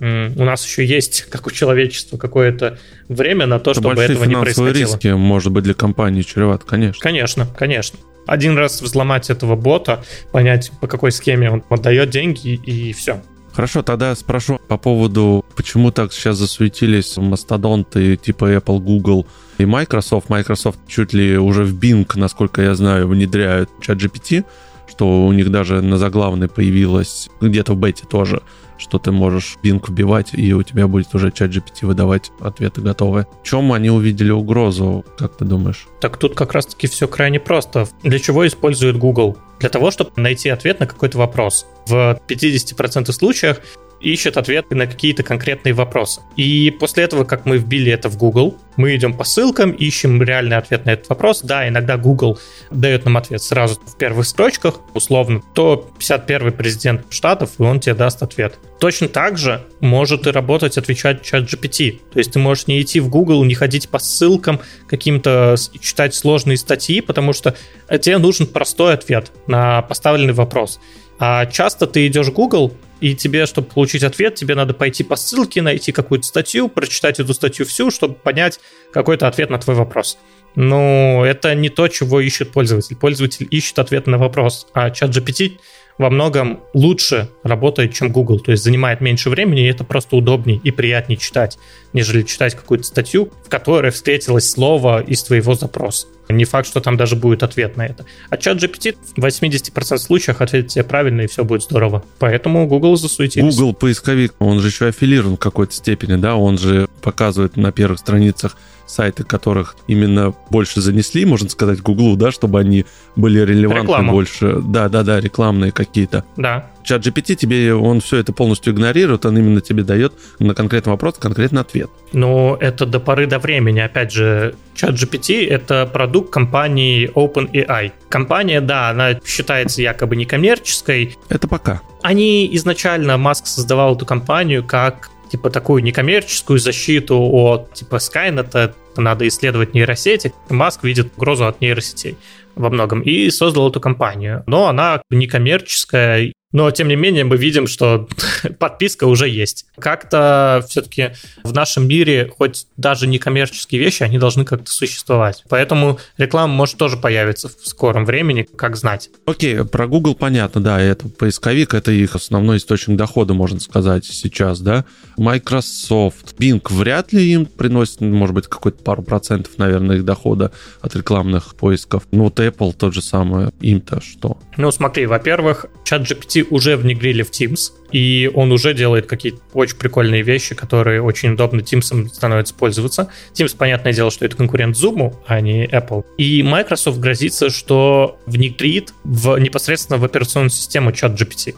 у нас еще есть, как у человечества, какое-то время на то, Это чтобы этого не происходило. риски, может быть, для компании чреват, конечно. Конечно, конечно. Один раз взломать этого бота, понять, по какой схеме он отдает деньги, и все. Хорошо, тогда спрошу по поводу, почему так сейчас засуетились мастодонты типа Apple, Google и Microsoft. Microsoft чуть ли уже в Bing, насколько я знаю, внедряют чат GPT, что у них даже на заглавной появилось, где-то в бете тоже, что ты можешь Bing вбивать, и у тебя будет уже чат GPT выдавать ответы готовые. В чем они увидели угрозу, как ты думаешь? Так тут как раз-таки все крайне просто. Для чего использует Google? Для того, чтобы найти ответ на какой-то вопрос. В 50% случаев ищет ответы на какие-то конкретные вопросы. И после этого, как мы вбили это в Google, мы идем по ссылкам, ищем реальный ответ на этот вопрос. Да, иногда Google дает нам ответ сразу в первых строчках, условно, то 51-й президент Штатов, и он тебе даст ответ. Точно так же может и работать, отвечать чат GPT. То есть ты можешь не идти в Google, не ходить по ссылкам каким-то, читать сложные статьи, потому что тебе нужен простой ответ на поставленный вопрос. А часто ты идешь в Google, и тебе, чтобы получить ответ, тебе надо пойти по ссылке, найти какую-то статью, прочитать эту статью всю, чтобы понять какой-то ответ на твой вопрос. Но это не то, чего ищет пользователь. Пользователь ищет ответ на вопрос, а чат GPT во многом лучше работает, чем Google, то есть занимает меньше времени, и это просто удобнее и приятнее читать, нежели читать какую-то статью, в которой встретилось слово из твоего запроса. Не факт, что там даже будет ответ на это. А чат GPT в 80% случаев ответит тебе правильно, и все будет здорово. Поэтому Google засуетились. Google поисковик, он же еще аффилирован в какой-то степени, да, он же показывает на первых страницах сайты, которых именно больше занесли, можно сказать, Гуглу, да, чтобы они были релевантны Реклама. больше. Да, да, да, рекламные какие-то. Да. Чат GPT тебе, он все это полностью игнорирует, он именно тебе дает на конкретный вопрос конкретный ответ. Ну, это до поры до времени. Опять же, чат GPT — это продукт компании OpenAI. Компания, да, она считается якобы некоммерческой. Это пока. Они изначально, Маск создавал эту компанию как типа такую некоммерческую защиту от типа Skynet, надо исследовать нейросети. Маск видит угрозу от нейросетей во многом и создал эту компанию. Но она некоммерческая, но, тем не менее, мы видим, что [LAUGHS] подписка уже есть. Как-то все-таки в нашем мире, хоть даже не коммерческие вещи, они должны как-то существовать. Поэтому реклама может тоже появиться в скором времени, как знать. Окей, про Google понятно, да, это поисковик, это их основной источник дохода, можно сказать, сейчас, да. Microsoft, Bing вряд ли им приносит, может быть, какой-то пару процентов, наверное, их дохода от рекламных поисков. Ну, вот Apple тот же самый, им-то что? Ну, смотри, во-первых, чат GPT уже внедрили в Teams, и он уже делает какие-то очень прикольные вещи, которые очень удобно Teams становится пользоваться. Teams, понятное дело, что это конкурент Zoom, а не Apple. И Microsoft грозится, что внедрит в, непосредственно в операционную систему чат GPT.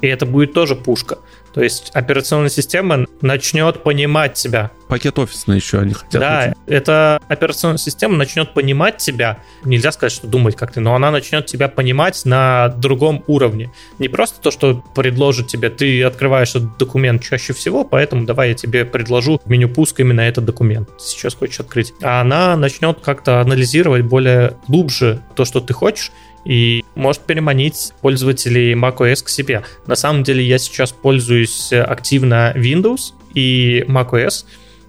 И это будет тоже пушка. То есть операционная система начнет понимать тебя. Пакет офисный еще они хотят. Да, очень. эта операционная система начнет понимать тебя. Нельзя сказать, что думать как ты, но она начнет тебя понимать на другом уровне. Не просто то, что предложит тебе, ты открываешь этот документ чаще всего, поэтому давай я тебе предложу в меню пуска именно этот документ. Ты сейчас хочешь открыть. А она начнет как-то анализировать более глубже то, что ты хочешь, и может переманить пользователей macOS к себе. На самом деле я сейчас пользуюсь активно Windows и macOS,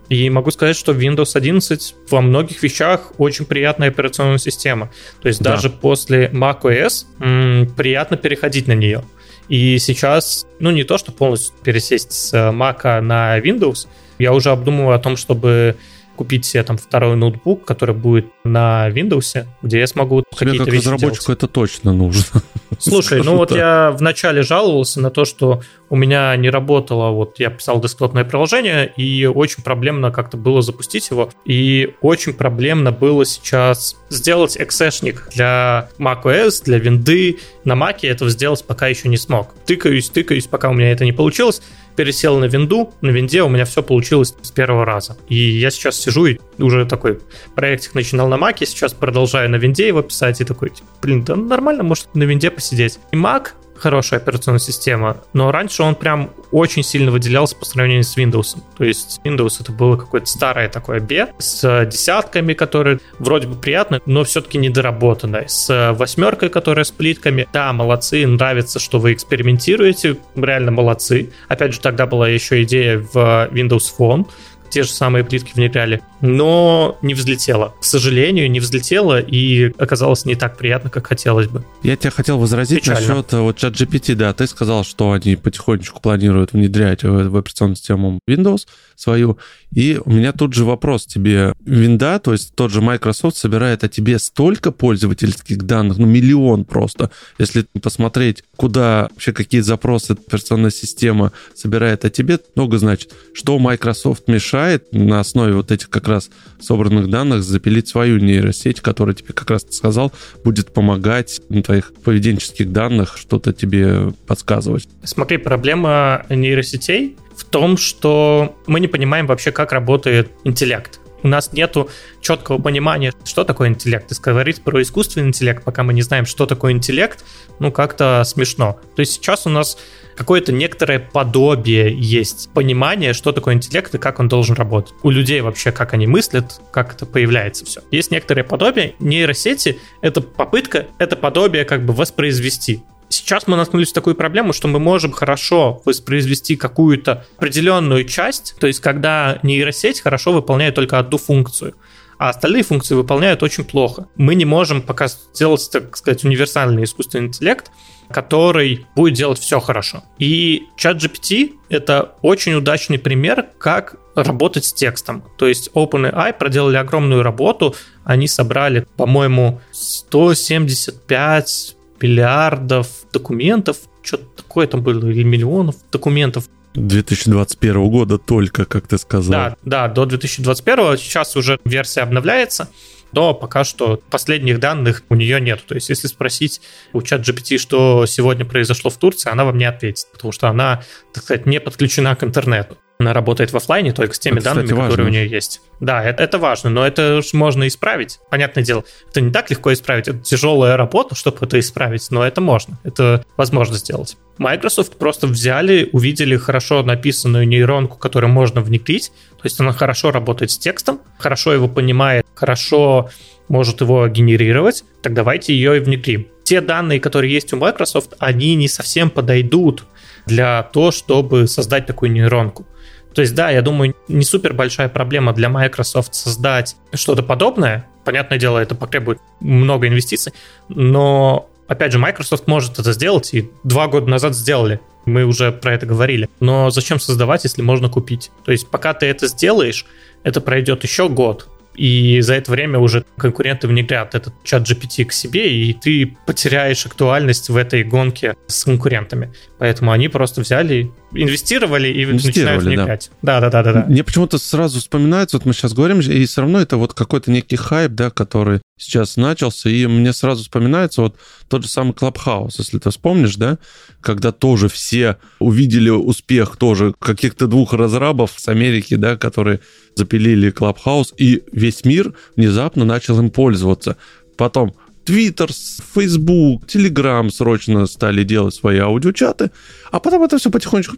и могу сказать, что Windows 11 во многих вещах очень приятная операционная система. То есть да. даже после macOS м, приятно переходить на нее. И сейчас, ну не то, что полностью пересесть с Mac на Windows, я уже обдумываю о том, чтобы купить себе там второй ноутбук, который будет на Windows, где я смогу Тебе как разработчику делать. это точно нужно. Слушай, ну вот я вначале жаловался на то, что у меня не работало, вот я писал десктопное приложение, и очень проблемно как-то было запустить его, и очень проблемно было сейчас сделать эксешник для macOS, для винды. На Mac этого сделать пока еще не смог. Тыкаюсь, тыкаюсь, пока у меня это не получилось пересел на винду, на винде у меня все получилось с первого раза. И я сейчас сижу и уже такой проектик начинал на маке, сейчас продолжаю на винде его писать и такой, типа, блин, да нормально, может на винде посидеть. И Mac хорошая операционная система, но раньше он прям очень сильно выделялся по сравнению с Windows. То есть Windows это было какое-то старое такое B с десятками, которые вроде бы приятны, но все-таки недоработанное. С восьмеркой, которая с плитками. Да, молодцы, нравится, что вы экспериментируете, реально молодцы. Опять же, тогда была еще идея в Windows Phone, те же самые плитки внедряли, но не взлетела. К сожалению, не взлетела и оказалось не так приятно, как хотелось бы. Я тебя хотел возразить Печально. насчет э, вот чат GPT, да, ты сказал, что они потихонечку планируют внедрять в, в операционную систему Windows свою, и у меня тут же вопрос тебе. Винда, то есть тот же Microsoft собирает о тебе столько пользовательских данных, ну миллион просто. Если посмотреть, куда вообще какие запросы операционная система собирает о тебе, много значит. Что Microsoft мешает на основе вот этих как раз собранных данных запилить свою нейросеть, которая тебе как раз сказал, будет помогать на твоих поведенческих данных что-то тебе подсказывать. Смотри, проблема нейросетей в том, что мы не понимаем вообще, как работает интеллект. У нас нету четкого понимания, что такое интеллект. И говорить про искусственный интеллект, пока мы не знаем, что такое интеллект, ну, как-то смешно. То есть сейчас у нас какое-то некоторое подобие есть понимание, что такое интеллект и как он должен работать. У людей вообще, как они мыслят, как это появляется все. Есть некоторое подобие. Нейросети — это попытка это подобие как бы воспроизвести. Сейчас мы наткнулись в такую проблему, что мы можем хорошо воспроизвести какую-то определенную часть, то есть когда нейросеть хорошо выполняет только одну функцию, а остальные функции выполняют очень плохо. Мы не можем пока сделать, так сказать, универсальный искусственный интеллект, который будет делать все хорошо. И чат GPT — это очень удачный пример, как работать с текстом. То есть OpenAI проделали огромную работу, они собрали, по-моему, 175 миллиардов документов, что-то такое там было, или миллионов документов. 2021 года только, как ты сказал. Да, да, до 2021. Сейчас уже версия обновляется, но пока что последних данных у нее нет. То есть, если спросить у чат GPT, что сегодня произошло в Турции, она вам не ответит, потому что она, так сказать, не подключена к интернету она работает в офлайне только с теми это, данными, кстати, которые у нее есть. Да, это, это важно, но это можно исправить. Понятное дело, это не так легко исправить. Это тяжелая работа, чтобы это исправить, но это можно. Это возможно сделать. Microsoft просто взяли, увидели хорошо написанную нейронку, которую можно внедрить. То есть она хорошо работает с текстом, хорошо его понимает, хорошо может его генерировать. Так давайте ее и внедрим. Те данные, которые есть у Microsoft, они не совсем подойдут для того, чтобы создать такую нейронку. То есть, да, я думаю, не супер большая проблема для Microsoft создать что-то подобное. Понятное дело, это потребует много инвестиций, но опять же, Microsoft может это сделать, и два года назад сделали. Мы уже про это говорили. Но зачем создавать, если можно купить? То есть, пока ты это сделаешь, это пройдет еще год, и за это время уже конкуренты внедрят этот чат GPT к себе, и ты потеряешь актуальность в этой гонке с конкурентами. Поэтому они просто взяли, инвестировали и инвестировали, начинают внедрять. Да. да, да, да, да. Мне почему-то сразу вспоминается, вот мы сейчас говорим, и все равно это вот какой-то некий хайп, да, который сейчас начался, и мне сразу вспоминается вот тот же самый Clubhouse, если ты вспомнишь, да, когда тоже все увидели успех тоже каких-то двух разрабов с Америки, да, которые запилили Clubhouse, и весь мир внезапно начал им пользоваться. Потом Твиттер, Фейсбук, Телеграм срочно стали делать свои аудиочаты, а потом это все потихонечку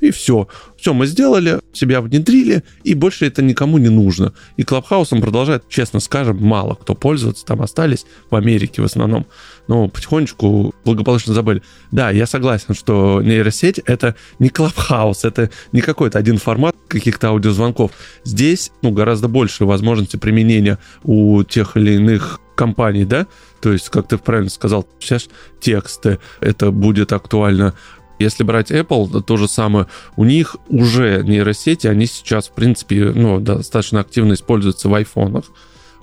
и все. Все мы сделали, себя внедрили, и больше это никому не нужно. И Клабхаусом продолжает, честно скажем, мало кто пользуется, там остались в Америке в основном. Но потихонечку благополучно забыли. Да, я согласен, что нейросеть — это не Клабхаус, это не какой-то один формат каких-то аудиозвонков. Здесь ну, гораздо больше возможности применения у тех или иных компаний, да? То есть, как ты правильно сказал, сейчас тексты, это будет актуально Если брать Apple, то же самое, у них уже нейросети, они сейчас, в принципе, ну, достаточно активно используются в айфонах,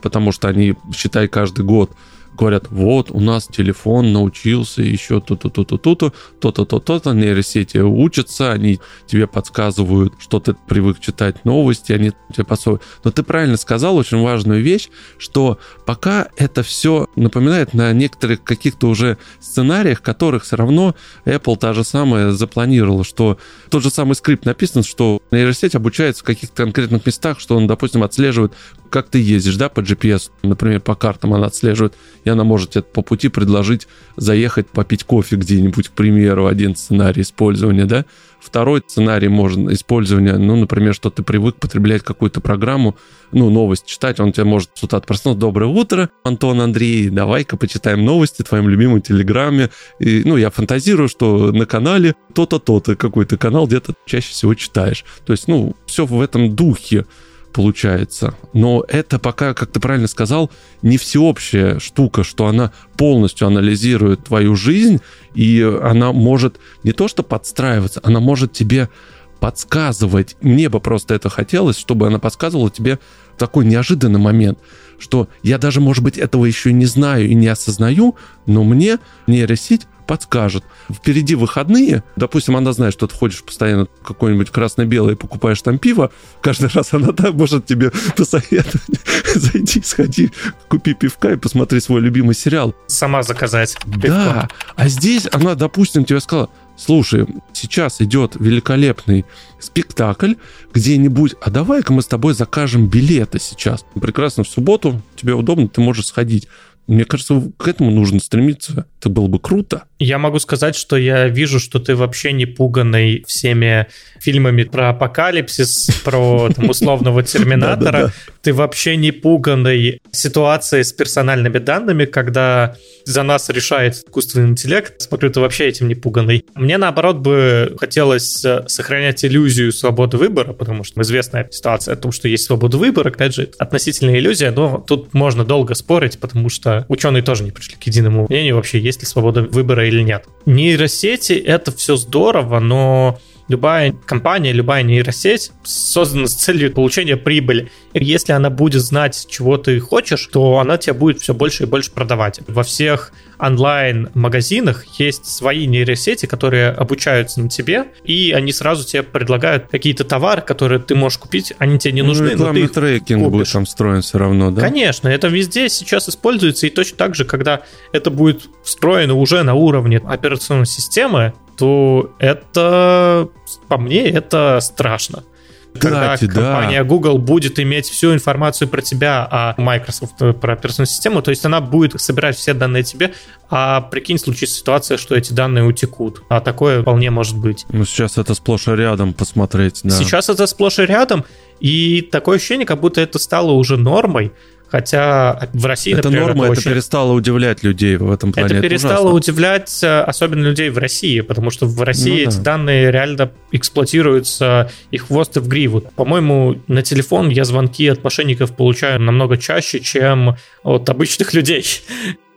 потому что они, считай, каждый год говорят, вот, у нас телефон научился еще то-то, то-то, то-то, то-то, то-то, то-то, нейросети учатся, они тебе подсказывают, что ты привык читать новости, они тебе подсовывают. Но ты правильно сказал очень важную вещь, что пока это все напоминает на некоторых каких-то уже сценариях, которых все равно Apple та же самая запланировала, что тот же самый скрипт написан, что нейросеть обучается в каких-то конкретных местах, что он, допустим, отслеживает как ты ездишь, да, по GPS, например, по картам она отслеживает, и она может тебе по пути предложить заехать попить кофе где-нибудь, к примеру, один сценарий использования, да. Второй сценарий можно использования, ну, например, что ты привык потреблять какую-то программу, ну, новость читать, он тебе может с утра проснуться, доброе утро, Антон Андрей, давай-ка почитаем новости в твоем любимом телеграме. И, ну, я фантазирую, что на канале то-то, то-то, какой-то канал где-то чаще всего читаешь. То есть, ну, все в этом духе получается. Но это пока, как ты правильно сказал, не всеобщая штука, что она полностью анализирует твою жизнь, и она может не то что подстраиваться, она может тебе подсказывать. Мне бы просто это хотелось, чтобы она подсказывала тебе такой неожиданный момент, что я даже, может быть, этого еще не знаю и не осознаю, но мне нейросеть подскажет. Впереди выходные, допустим, она знает, что ты ходишь постоянно какой-нибудь красно-белый и покупаешь там пиво, каждый раз она да, может тебе посоветовать, [LAUGHS] зайди, сходи, купи пивка и посмотри свой любимый сериал. Сама заказать пивко. Да, а здесь она, допустим, тебе сказала, слушай, сейчас идет великолепный спектакль где-нибудь, а давай-ка мы с тобой закажем билеты сейчас. Прекрасно, в субботу тебе удобно, ты можешь сходить. Мне кажется, к этому нужно стремиться. Это было бы круто. Я могу сказать, что я вижу, что ты вообще не пуганный всеми фильмами про апокалипсис, про там, условного [LAUGHS] терминатора. Ты вообще не пуганный ситуацией с персональными данными, когда за нас решает искусственный интеллект. Смотрю, ты вообще этим не пуганный. Мне, наоборот, бы хотелось э, сохранять иллюзию свободы выбора, потому что известная ситуация о том, что есть свобода выбора, опять же, относительная иллюзия, но тут можно долго спорить, потому что ученые тоже не пришли к единому мнению вообще, есть ли свобода выбора или нет. Нейросети — это все здорово, но любая компания, любая нейросеть создана с целью получения прибыли. И если она будет знать, чего ты хочешь, то она тебе будет все больше и больше продавать. Во всех онлайн-магазинах есть свои нейросети, которые обучаются на тебе, и они сразу тебе предлагают какие-то товары, которые ты можешь купить, они тебе не ну, нужны. Ну, рекламный трекинг купишь. будет там встроен все равно, да? Конечно, это везде сейчас используется, и точно так же, когда это будет встроено уже на уровне операционной системы, то это, по мне, это страшно. Кстати, когда компания да. Google будет иметь всю информацию про тебя, а Microsoft э, про операционную систему, то есть она будет собирать все данные тебе, а прикинь, случится ситуация, что эти данные утекут. А такое вполне может быть. Ну, сейчас это сплошь и рядом посмотреть. Да. Сейчас это сплошь и рядом, и такое ощущение, как будто это стало уже нормой. Хотя в России, это например, норма, это, очень... это перестало удивлять людей в этом плане. Это перестало это удивлять э, особенно людей в России, потому что в России ну, эти да. данные реально эксплуатируются и хвост и в гриву. По-моему, на телефон я звонки от мошенников получаю намного чаще, чем от обычных людей.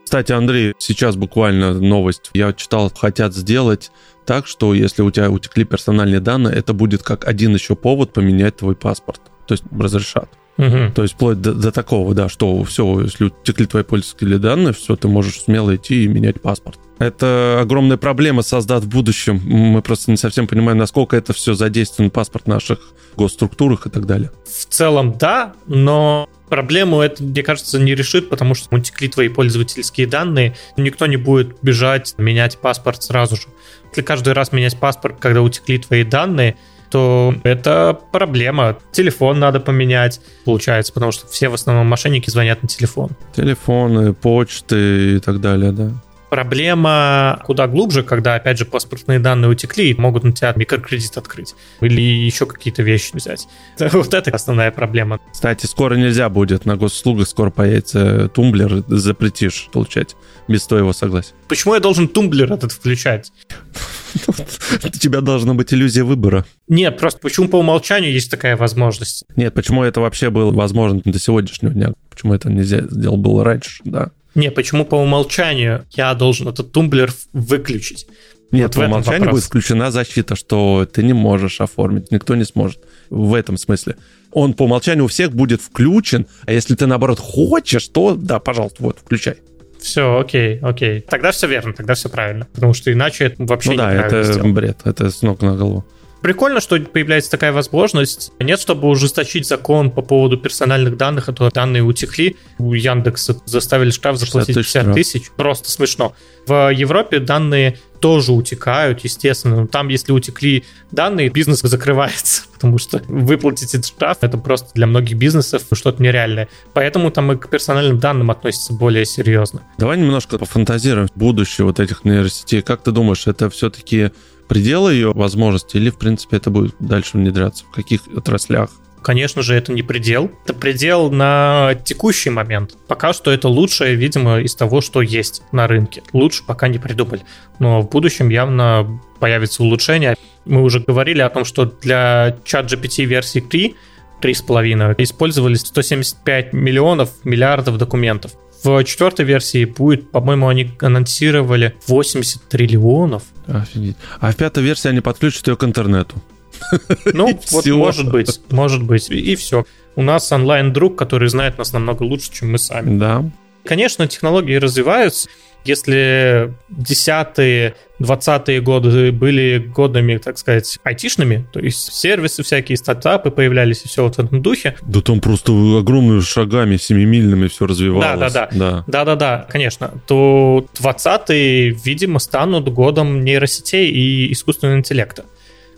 Кстати, Андрей, сейчас буквально новость. Я читал, хотят сделать так, что если у тебя утекли персональные данные, это будет как один еще повод поменять твой паспорт. То есть разрешат. Угу. То есть вплоть до, до такого, да, что все, если утекли твои пользовательские данные, все, ты можешь смело идти и менять паспорт. Это огромная проблема создать в будущем. Мы просто не совсем понимаем, насколько это все задействует паспорт в наших госструктурах и так далее. В целом, да, но проблему это, мне кажется, не решит, потому что утекли твои пользовательские данные, никто не будет бежать менять паспорт сразу же. Если каждый раз менять паспорт, когда утекли твои данные, то это проблема. Телефон надо поменять, получается, потому что все в основном мошенники звонят на телефон. Телефоны, почты и так далее, да. Проблема куда глубже, когда, опять же, паспортные данные утекли и могут на тебя микрокредит открыть или еще какие-то вещи взять. [LAUGHS] Вот это основная проблема. Кстати, скоро нельзя будет на госуслугах, скоро появится тумблер, запретишь получать без твоего согласия. Почему я должен тумблер этот включать? [LAUGHS] [LAUGHS] У тебя должна быть иллюзия выбора. Нет, просто почему по умолчанию есть такая возможность? Нет, почему это вообще было возможно до сегодняшнего дня? Почему это нельзя сделать было раньше, да? Не, почему по умолчанию я должен этот тумблер выключить? Нет, вот по умолчанию будет включена защита, что ты не можешь оформить, никто не сможет. В этом смысле. Он по умолчанию у всех будет включен, а если ты, наоборот, хочешь, то да, пожалуйста, вот, включай. Все, окей, окей. Тогда все верно, тогда все правильно. Потому что иначе это вообще ну, да, это сделано. бред, это с ног на голову. Прикольно, что появляется такая возможность. Нет, чтобы ужесточить закон по поводу персональных данных, а то данные утекли. У Яндекса заставили штраф заплатить 50 тысяч. Просто смешно. В Европе данные тоже утекают, естественно. Но там, если утекли данные, бизнес [LAUGHS] закрывается, потому что выплатить этот штраф это просто для многих бизнесов что-то нереальное. Поэтому там и к персональным данным относятся более серьезно. Давай немножко пофантазируем будущее вот этих нейросетей. Как ты думаешь, это все-таки пределы ее возможностей, или, в принципе, это будет дальше внедряться? В каких отраслях? Конечно же, это не предел. Это предел на текущий момент. Пока что это лучшее, видимо, из того, что есть на рынке. Лучше пока не придумали. Но в будущем явно появится улучшение. Мы уже говорили о том, что для чат GPT версии 3 3,5 использовались 175 миллионов миллиардов документов. В четвертой версии будет, по-моему, они анонсировали 80 триллионов. Офигеть. А в пятой версии они подключат ее к интернету. [LAUGHS] Ну, вот может быть, может быть. И все. У нас онлайн-друг, который знает нас намного лучше, чем мы сами. Да. Конечно, технологии развиваются. Если десятые, двадцатые годы были годами, так сказать, айтишными, то есть сервисы всякие, стартапы появлялись и все вот в этом духе. Да там просто огромными шагами семимильными все развивалось. Да, да, да. Да, да, да, конечно. То двадцатые, видимо, станут годом нейросетей и искусственного интеллекта.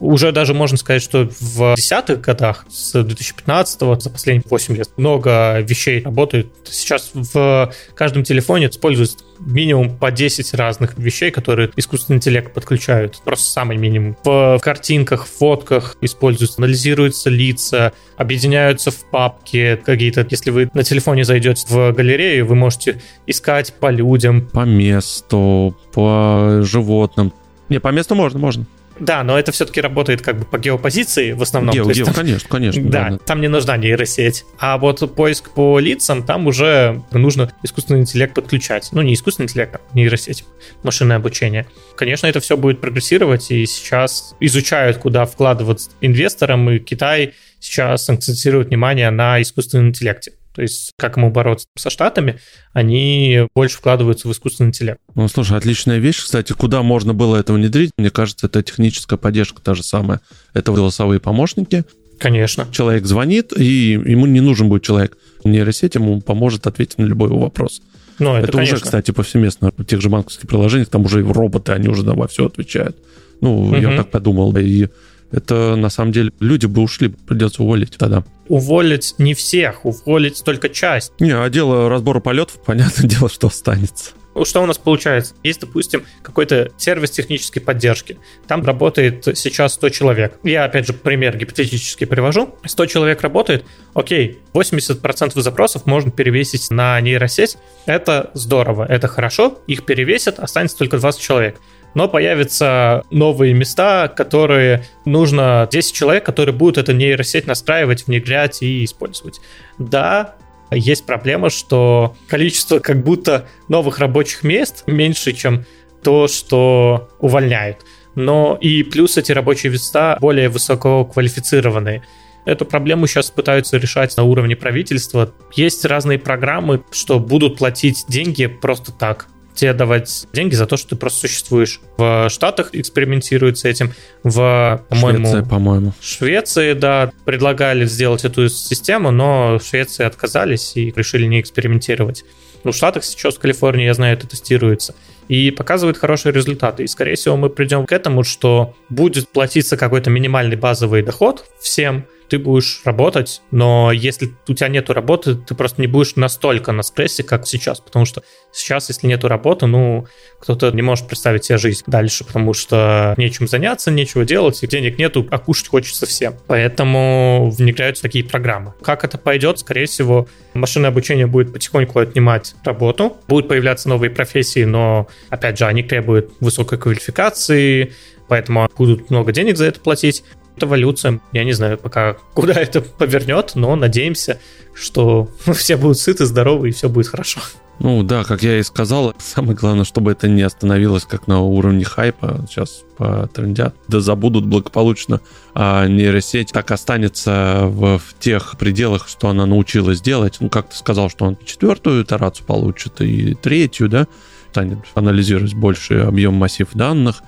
Уже даже можно сказать, что в десятых годах, с 2015 за последние 8 лет, много вещей работает. Сейчас в каждом телефоне используется минимум по 10 разных вещей, которые искусственный интеллект подключают. Просто самый минимум. В картинках, фотках используются, анализируются лица, объединяются в папки какие-то. Если вы на телефоне зайдете в галерею, вы можете искать по людям. По месту, по животным. Не, по месту можно, можно. Да, но это все-таки работает как бы по геопозиции в основном. Гео, гео, там, конечно, конечно. Да, да, там не нужна нейросеть. А вот поиск по лицам, там уже нужно искусственный интеллект подключать. Ну, не искусственный интеллект, а нейросеть, машинное обучение. Конечно, это все будет прогрессировать, и сейчас изучают, куда вкладываться инвесторам, и Китай сейчас акцентирует внимание на искусственном интеллекте. То есть, как ему бороться со Штатами, они больше вкладываются в искусственный интеллект. Ну, слушай, отличная вещь. Кстати, куда можно было это внедрить? Мне кажется, это техническая поддержка та же самая. Это голосовые помощники. Конечно. Человек звонит, и ему не нужен будет человек. Нейросеть ему поможет ответить на любой его вопрос. Ну, это, это уже, кстати, повсеместно в тех же банковских приложениях, там уже и роботы, они уже во все отвечают. Ну, угу. я так подумал. И это на самом деле люди бы ушли, придется уволить тогда. Уволить не всех, уволить только часть. Не, а дело разбора полетов, [LAUGHS] понятное дело, что останется. Что у нас получается? Есть, допустим, какой-то сервис технической поддержки. Там работает сейчас 100 человек. Я, опять же, пример гипотетически привожу. 100 человек работает, окей, 80% запросов можно перевесить на нейросеть. Это здорово, это хорошо, их перевесят, останется только 20 человек но появятся новые места, которые нужно 10 человек, которые будут эту нейросеть настраивать, внедрять и использовать. Да, есть проблема, что количество как будто новых рабочих мест меньше, чем то, что увольняют. Но и плюс эти рабочие места более высококвалифицированные. Эту проблему сейчас пытаются решать на уровне правительства. Есть разные программы, что будут платить деньги просто так тебе давать деньги за то, что ты просто существуешь. В Штатах экспериментируют с этим. В, по-моему, Швеция, по-моему. Швеции, да, предлагали сделать эту систему, но Швеции отказались и решили не экспериментировать. Ну, в Штатах сейчас, в Калифорнии, я знаю, это тестируется. И показывает хорошие результаты. И, скорее всего, мы придем к этому, что будет платиться какой-то минимальный базовый доход всем, ты будешь работать, но если у тебя нету работы, ты просто не будешь настолько на стрессе, как сейчас, потому что сейчас, если нету работы, ну, кто-то не может представить себе жизнь дальше, потому что нечем заняться, нечего делать, и денег нету, а кушать хочется всем. Поэтому внедряются такие программы. Как это пойдет? Скорее всего, машинное обучение будет потихоньку отнимать работу, будут появляться новые профессии, но, опять же, они требуют высокой квалификации, поэтому будут много денег за это платить эволюция. Я не знаю пока, куда это повернет, но надеемся, что [LAUGHS] все будут сыты, здоровы и все будет хорошо. Ну да, как я и сказал, самое главное, чтобы это не остановилось как на уровне хайпа. Сейчас потрендят, да забудут благополучно, а нейросеть так останется в, в тех пределах, что она научилась делать. Ну, как ты сказал, что он четвертую итерацию получит и третью, да, станет анализировать больше объем массив данных.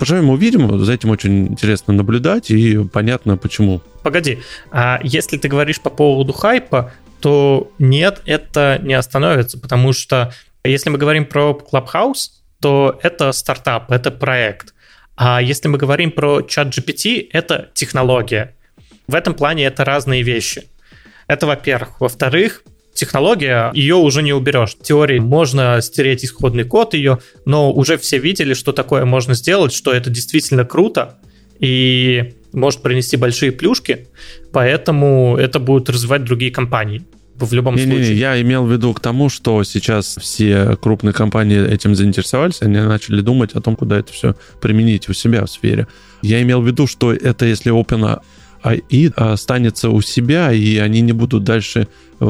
Мы увидим, за этим очень интересно наблюдать, и понятно почему. Погоди, а если ты говоришь по поводу хайпа, то нет, это не остановится, потому что если мы говорим про Clubhouse, то это стартап, это проект. А если мы говорим про чат GPT, это технология. В этом плане это разные вещи. Это во-первых. Во-вторых, технология, ее уже не уберешь. В теории можно стереть исходный код ее, но уже все видели, что такое можно сделать, что это действительно круто и может принести большие плюшки, поэтому это будут развивать другие компании в любом не, случае. Не, не, я имел в виду к тому, что сейчас все крупные компании этим заинтересовались, они начали думать о том, куда это все применить у себя в сфере. Я имел в виду, что это если Open AI останется у себя, и они не будут дальше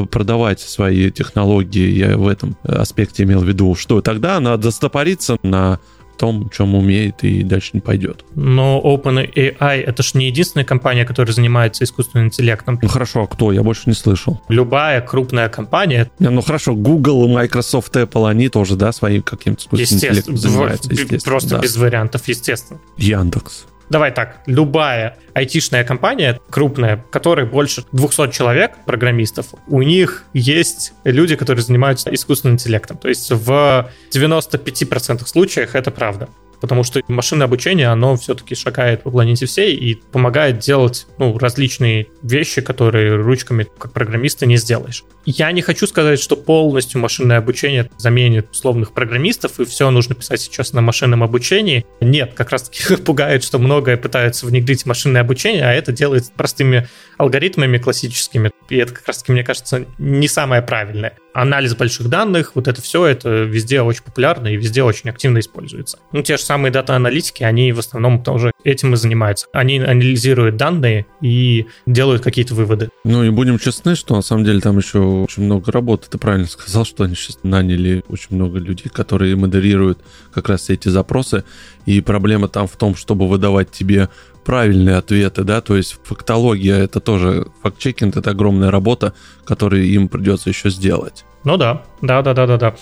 продавать свои технологии, я в этом аспекте имел в виду, что тогда надо стопориться на том, чем умеет, и дальше не пойдет. Но OpenAI — это же не единственная компания, которая занимается искусственным интеллектом. Ну хорошо, а кто? Я больше не слышал. Любая крупная компания. Не, ну хорошо, Google, Microsoft, Apple, они тоже, да, своим каким-то искусственным интеллектом занимаются. Естественно, просто да. без вариантов, естественно. Яндекс. Давай так, любая айтишная компания крупная, которой больше 200 человек, программистов, у них есть люди, которые занимаются искусственным интеллектом. То есть в 95% случаях это правда потому что машинное обучение, оно все-таки шагает по планете всей и помогает делать ну, различные вещи, которые ручками как программиста не сделаешь. Я не хочу сказать, что полностью машинное обучение заменит условных программистов, и все нужно писать сейчас на машинном обучении. Нет, как раз-таки [LAUGHS] пугает, что многое пытаются внедрить в машинное обучение, а это делает простыми алгоритмами классическими. И это как раз-таки, мне кажется, не самое правильное анализ больших данных, вот это все, это везде очень популярно и везде очень активно используется. Ну, те же самые дата-аналитики, они в основном тоже этим и занимаются. Они анализируют данные и делают какие-то выводы. Ну и будем честны, что на самом деле там еще очень много работы. Ты правильно сказал, что они сейчас наняли очень много людей, которые модерируют как раз эти запросы. И проблема там в том, чтобы выдавать тебе правильные ответы, да, то есть фактология это тоже, факт-чекинг это огромная работа, которую им придется еще сделать. Ну да, да, да, да, да, да.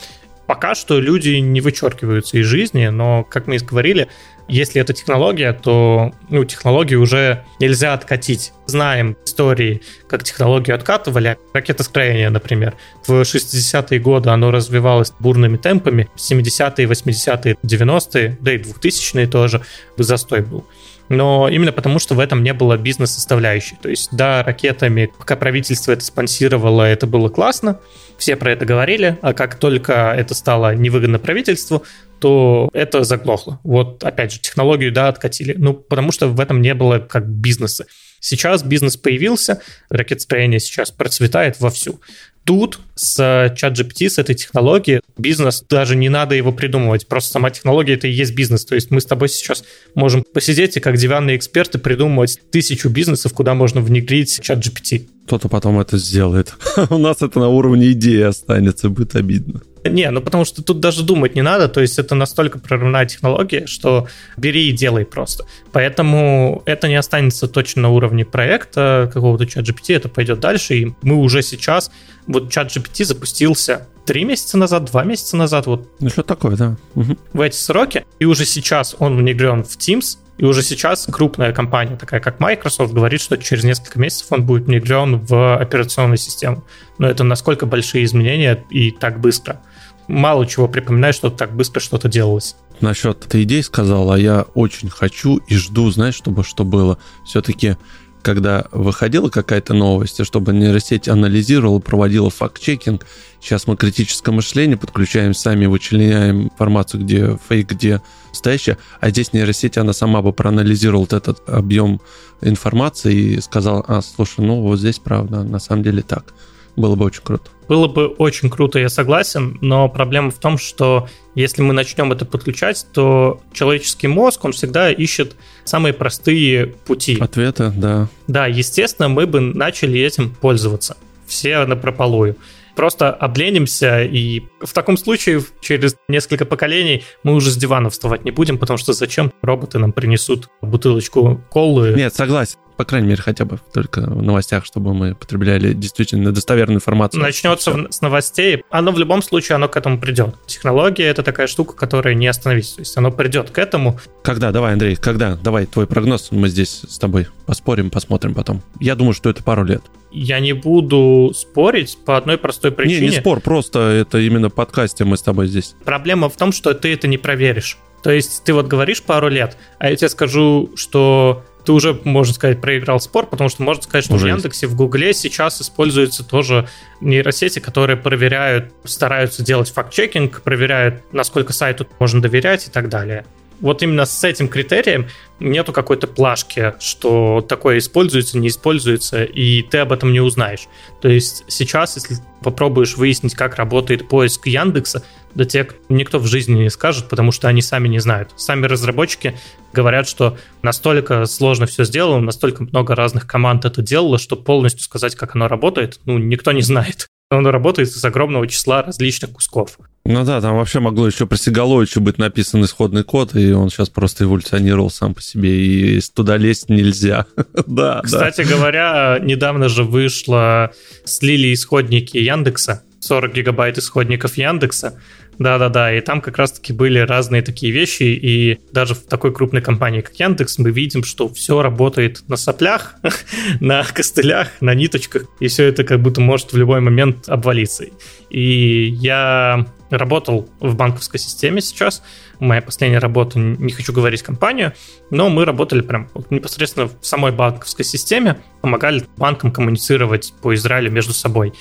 Пока что люди не вычеркиваются из жизни, но, как мы и говорили, если это технология, то ну, технологию уже нельзя откатить. Знаем истории, как технологию откатывали. Ракетостроение, например. В 60-е годы оно развивалось бурными темпами. 70-е, 80-е, 90-е, да и 2000-е тоже застой был но именно потому, что в этом не было бизнес-составляющей. То есть, да, ракетами, пока правительство это спонсировало, это было классно, все про это говорили, а как только это стало невыгодно правительству, то это заглохло. Вот, опять же, технологию, да, откатили. Ну, потому что в этом не было как бизнеса. Сейчас бизнес появился, ракетостроение сейчас процветает вовсю. Тут с чат GPT, с этой технологией, бизнес, даже не надо его придумывать, просто сама технология это и есть бизнес. То есть мы с тобой сейчас можем посидеть и как диванные эксперты придумывать тысячу бизнесов, куда можно внедрить чат GPT. Кто-то потом это сделает. [LAUGHS] У нас это на уровне идеи останется, будет обидно. Не, ну потому что тут даже думать не надо, то есть это настолько прорывная технология, что бери и делай просто. Поэтому это не останется точно на уровне проекта какого-то чат GPT, это пойдет дальше, и мы уже сейчас, вот чат GPT запустился три месяца назад, два месяца назад, вот. Ну что такое, да. Угу. В эти сроки, и уже сейчас он внедрен в Teams, и уже сейчас крупная компания, такая как Microsoft, говорит, что через несколько месяцев он будет внедрен в операционную систему. Но это насколько большие изменения и так быстро мало чего припоминаю, что так быстро что-то делалось. Насчет этой идеи сказал, а я очень хочу и жду, знаешь, чтобы что было. Все-таки когда выходила какая-то новость, чтобы нейросеть анализировала, проводила факт-чекинг. Сейчас мы критическое мышление подключаем сами, вычленяем информацию, где фейк, где настоящее. А здесь нейросеть, она сама бы проанализировала этот объем информации и сказала, а, слушай, ну вот здесь правда, на самом деле так. Было бы очень круто. Было бы очень круто, я согласен, но проблема в том, что если мы начнем это подключать, то человеческий мозг, он всегда ищет самые простые пути. Ответы, да. Да, естественно, мы бы начали этим пользоваться. Все на прополую. просто обленимся, и в таком случае через несколько поколений мы уже с дивана вставать не будем, потому что зачем роботы нам принесут бутылочку колы? Нет, согласен по крайней мере, хотя бы только в новостях, чтобы мы потребляли действительно достоверную информацию. Начнется Все. с новостей. Оно в любом случае, оно к этому придет. Технология — это такая штука, которая не остановится. То есть оно придет к этому. Когда? Давай, Андрей, когда? Давай твой прогноз. Мы здесь с тобой поспорим, посмотрим потом. Я думаю, что это пару лет. Я не буду спорить по одной простой причине. Не, не спор, просто это именно подкасте мы с тобой здесь. Проблема в том, что ты это не проверишь. То есть ты вот говоришь пару лет, а я тебе скажу, что ты уже, можно сказать, проиграл спор, потому что можно сказать, что уже в Яндексе, есть. в Гугле сейчас используются тоже нейросети, которые проверяют, стараются делать факт-чекинг, проверяют, насколько сайту можно доверять и так далее. Вот именно с этим критерием нету какой-то плашки, что такое используется, не используется, и ты об этом не узнаешь. То есть сейчас, если попробуешь выяснить, как работает поиск Яндекса, да тебе никто в жизни не скажет, потому что они сами не знают. Сами разработчики говорят, что настолько сложно все сделано, настолько много разных команд это делало, что полностью сказать, как оно работает, ну, никто не знает. Оно работает из огромного числа различных кусков. Ну да, там вообще могло еще про Сигаловича быть написан исходный код, и он сейчас просто эволюционировал сам по себе, и туда лезть нельзя. [LAUGHS] да, Кстати да. говоря, недавно же вышло, слили исходники Яндекса, 40 гигабайт исходников Яндекса, да-да-да, и там как раз-таки были разные такие вещи, и даже в такой крупной компании, как Яндекс, мы видим, что все работает на соплях, [LAUGHS] на костылях, на ниточках, и все это как будто может в любой момент обвалиться. И я работал в банковской системе сейчас, моя последняя работа, не хочу говорить компанию, но мы работали прям непосредственно в самой банковской системе, помогали банкам коммуницировать по Израилю между собой.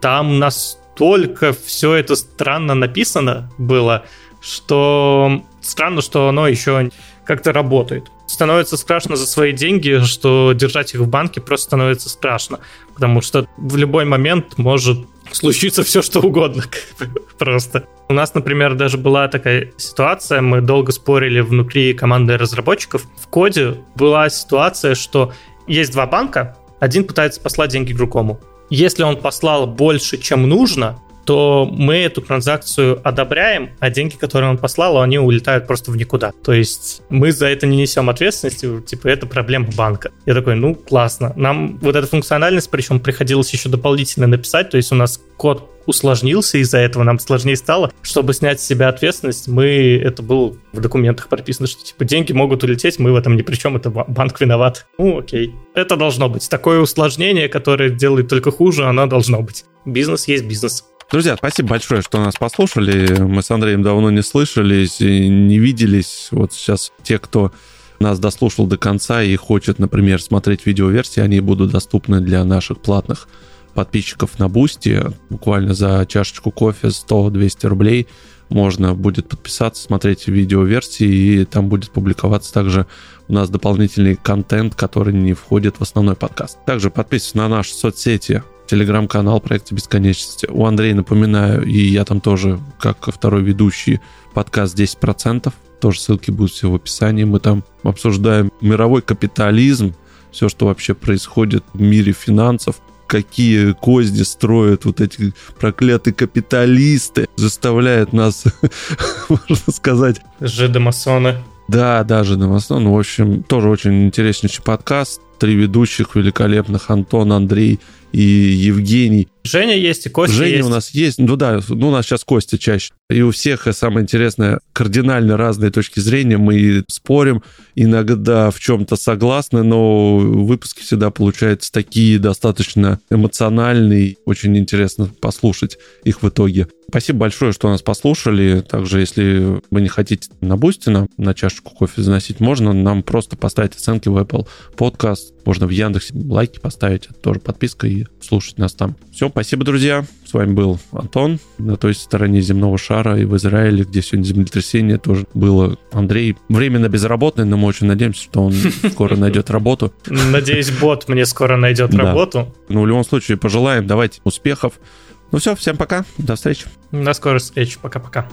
Там нас настолько все это странно написано было, что странно, что оно еще как-то работает. Становится страшно за свои деньги, что держать их в банке просто становится страшно, потому что в любой момент может случиться все, что угодно [LAUGHS] просто. У нас, например, даже была такая ситуация, мы долго спорили внутри команды разработчиков. В коде была ситуация, что есть два банка, один пытается послать деньги другому. Если он послал больше, чем нужно, то мы эту транзакцию одобряем, а деньги, которые он послал, они улетают просто в никуда. То есть мы за это не несем ответственности, типа это проблема банка. Я такой, ну классно. Нам вот эта функциональность, причем приходилось еще дополнительно написать, то есть у нас код усложнился из-за этого, нам сложнее стало. Чтобы снять с себя ответственность, мы, это было в документах прописано, что типа деньги могут улететь, мы в этом ни при чем, это банк виноват. Ну, окей. Это должно быть. Такое усложнение, которое делает только хуже, оно должно быть. Бизнес есть бизнес. Друзья, спасибо большое, что нас послушали. Мы с Андреем давно не слышались, не виделись. Вот сейчас те, кто нас дослушал до конца и хочет, например, смотреть видеоверсии, они будут доступны для наших платных подписчиков на Boosty. Буквально за чашечку кофе 100-200 рублей можно будет подписаться, смотреть видеоверсии, и там будет публиковаться также у нас дополнительный контент, который не входит в основной подкаст. Также подписывайтесь на наши соцсети, телеграм-канал проекта бесконечности. У Андрея, напоминаю, и я там тоже, как второй ведущий, подкаст 10%. Тоже ссылки будут все в описании. Мы там обсуждаем мировой капитализм, все, что вообще происходит в мире финансов, какие козни строят вот эти проклятые капиталисты, заставляют нас, [LAUGHS] можно сказать... Жидомасоны. Да, да, жидомасоны. В общем, тоже очень интереснейший подкаст. Три ведущих великолепных, Антон, Андрей и Евгений. Женя есть, и Костя Женя есть. у нас есть, ну да, ну у нас сейчас Костя чаще. И у всех, самое интересное, кардинально разные точки зрения. Мы спорим, иногда в чем-то согласны, но выпуски всегда получаются такие достаточно эмоциональные. Очень интересно послушать их в итоге. Спасибо большое, что нас послушали. Также, если вы не хотите на Boosty нам на чашечку кофе заносить, можно нам просто поставить оценки в Apple Podcast. Можно в Яндексе лайки поставить, это тоже подписка и слушать нас там. Все, спасибо, друзья. С вами был Антон на той стороне земного шара и в Израиле, где сегодня землетрясение тоже было. Андрей временно безработный, но мы очень надеемся, что он [LAUGHS] скоро найдет работу. Надеюсь, бот мне скоро найдет работу. Ну, в любом случае, пожелаем, давайте успехов. Ну все, всем пока, до встречи. До скорой встречи, пока-пока.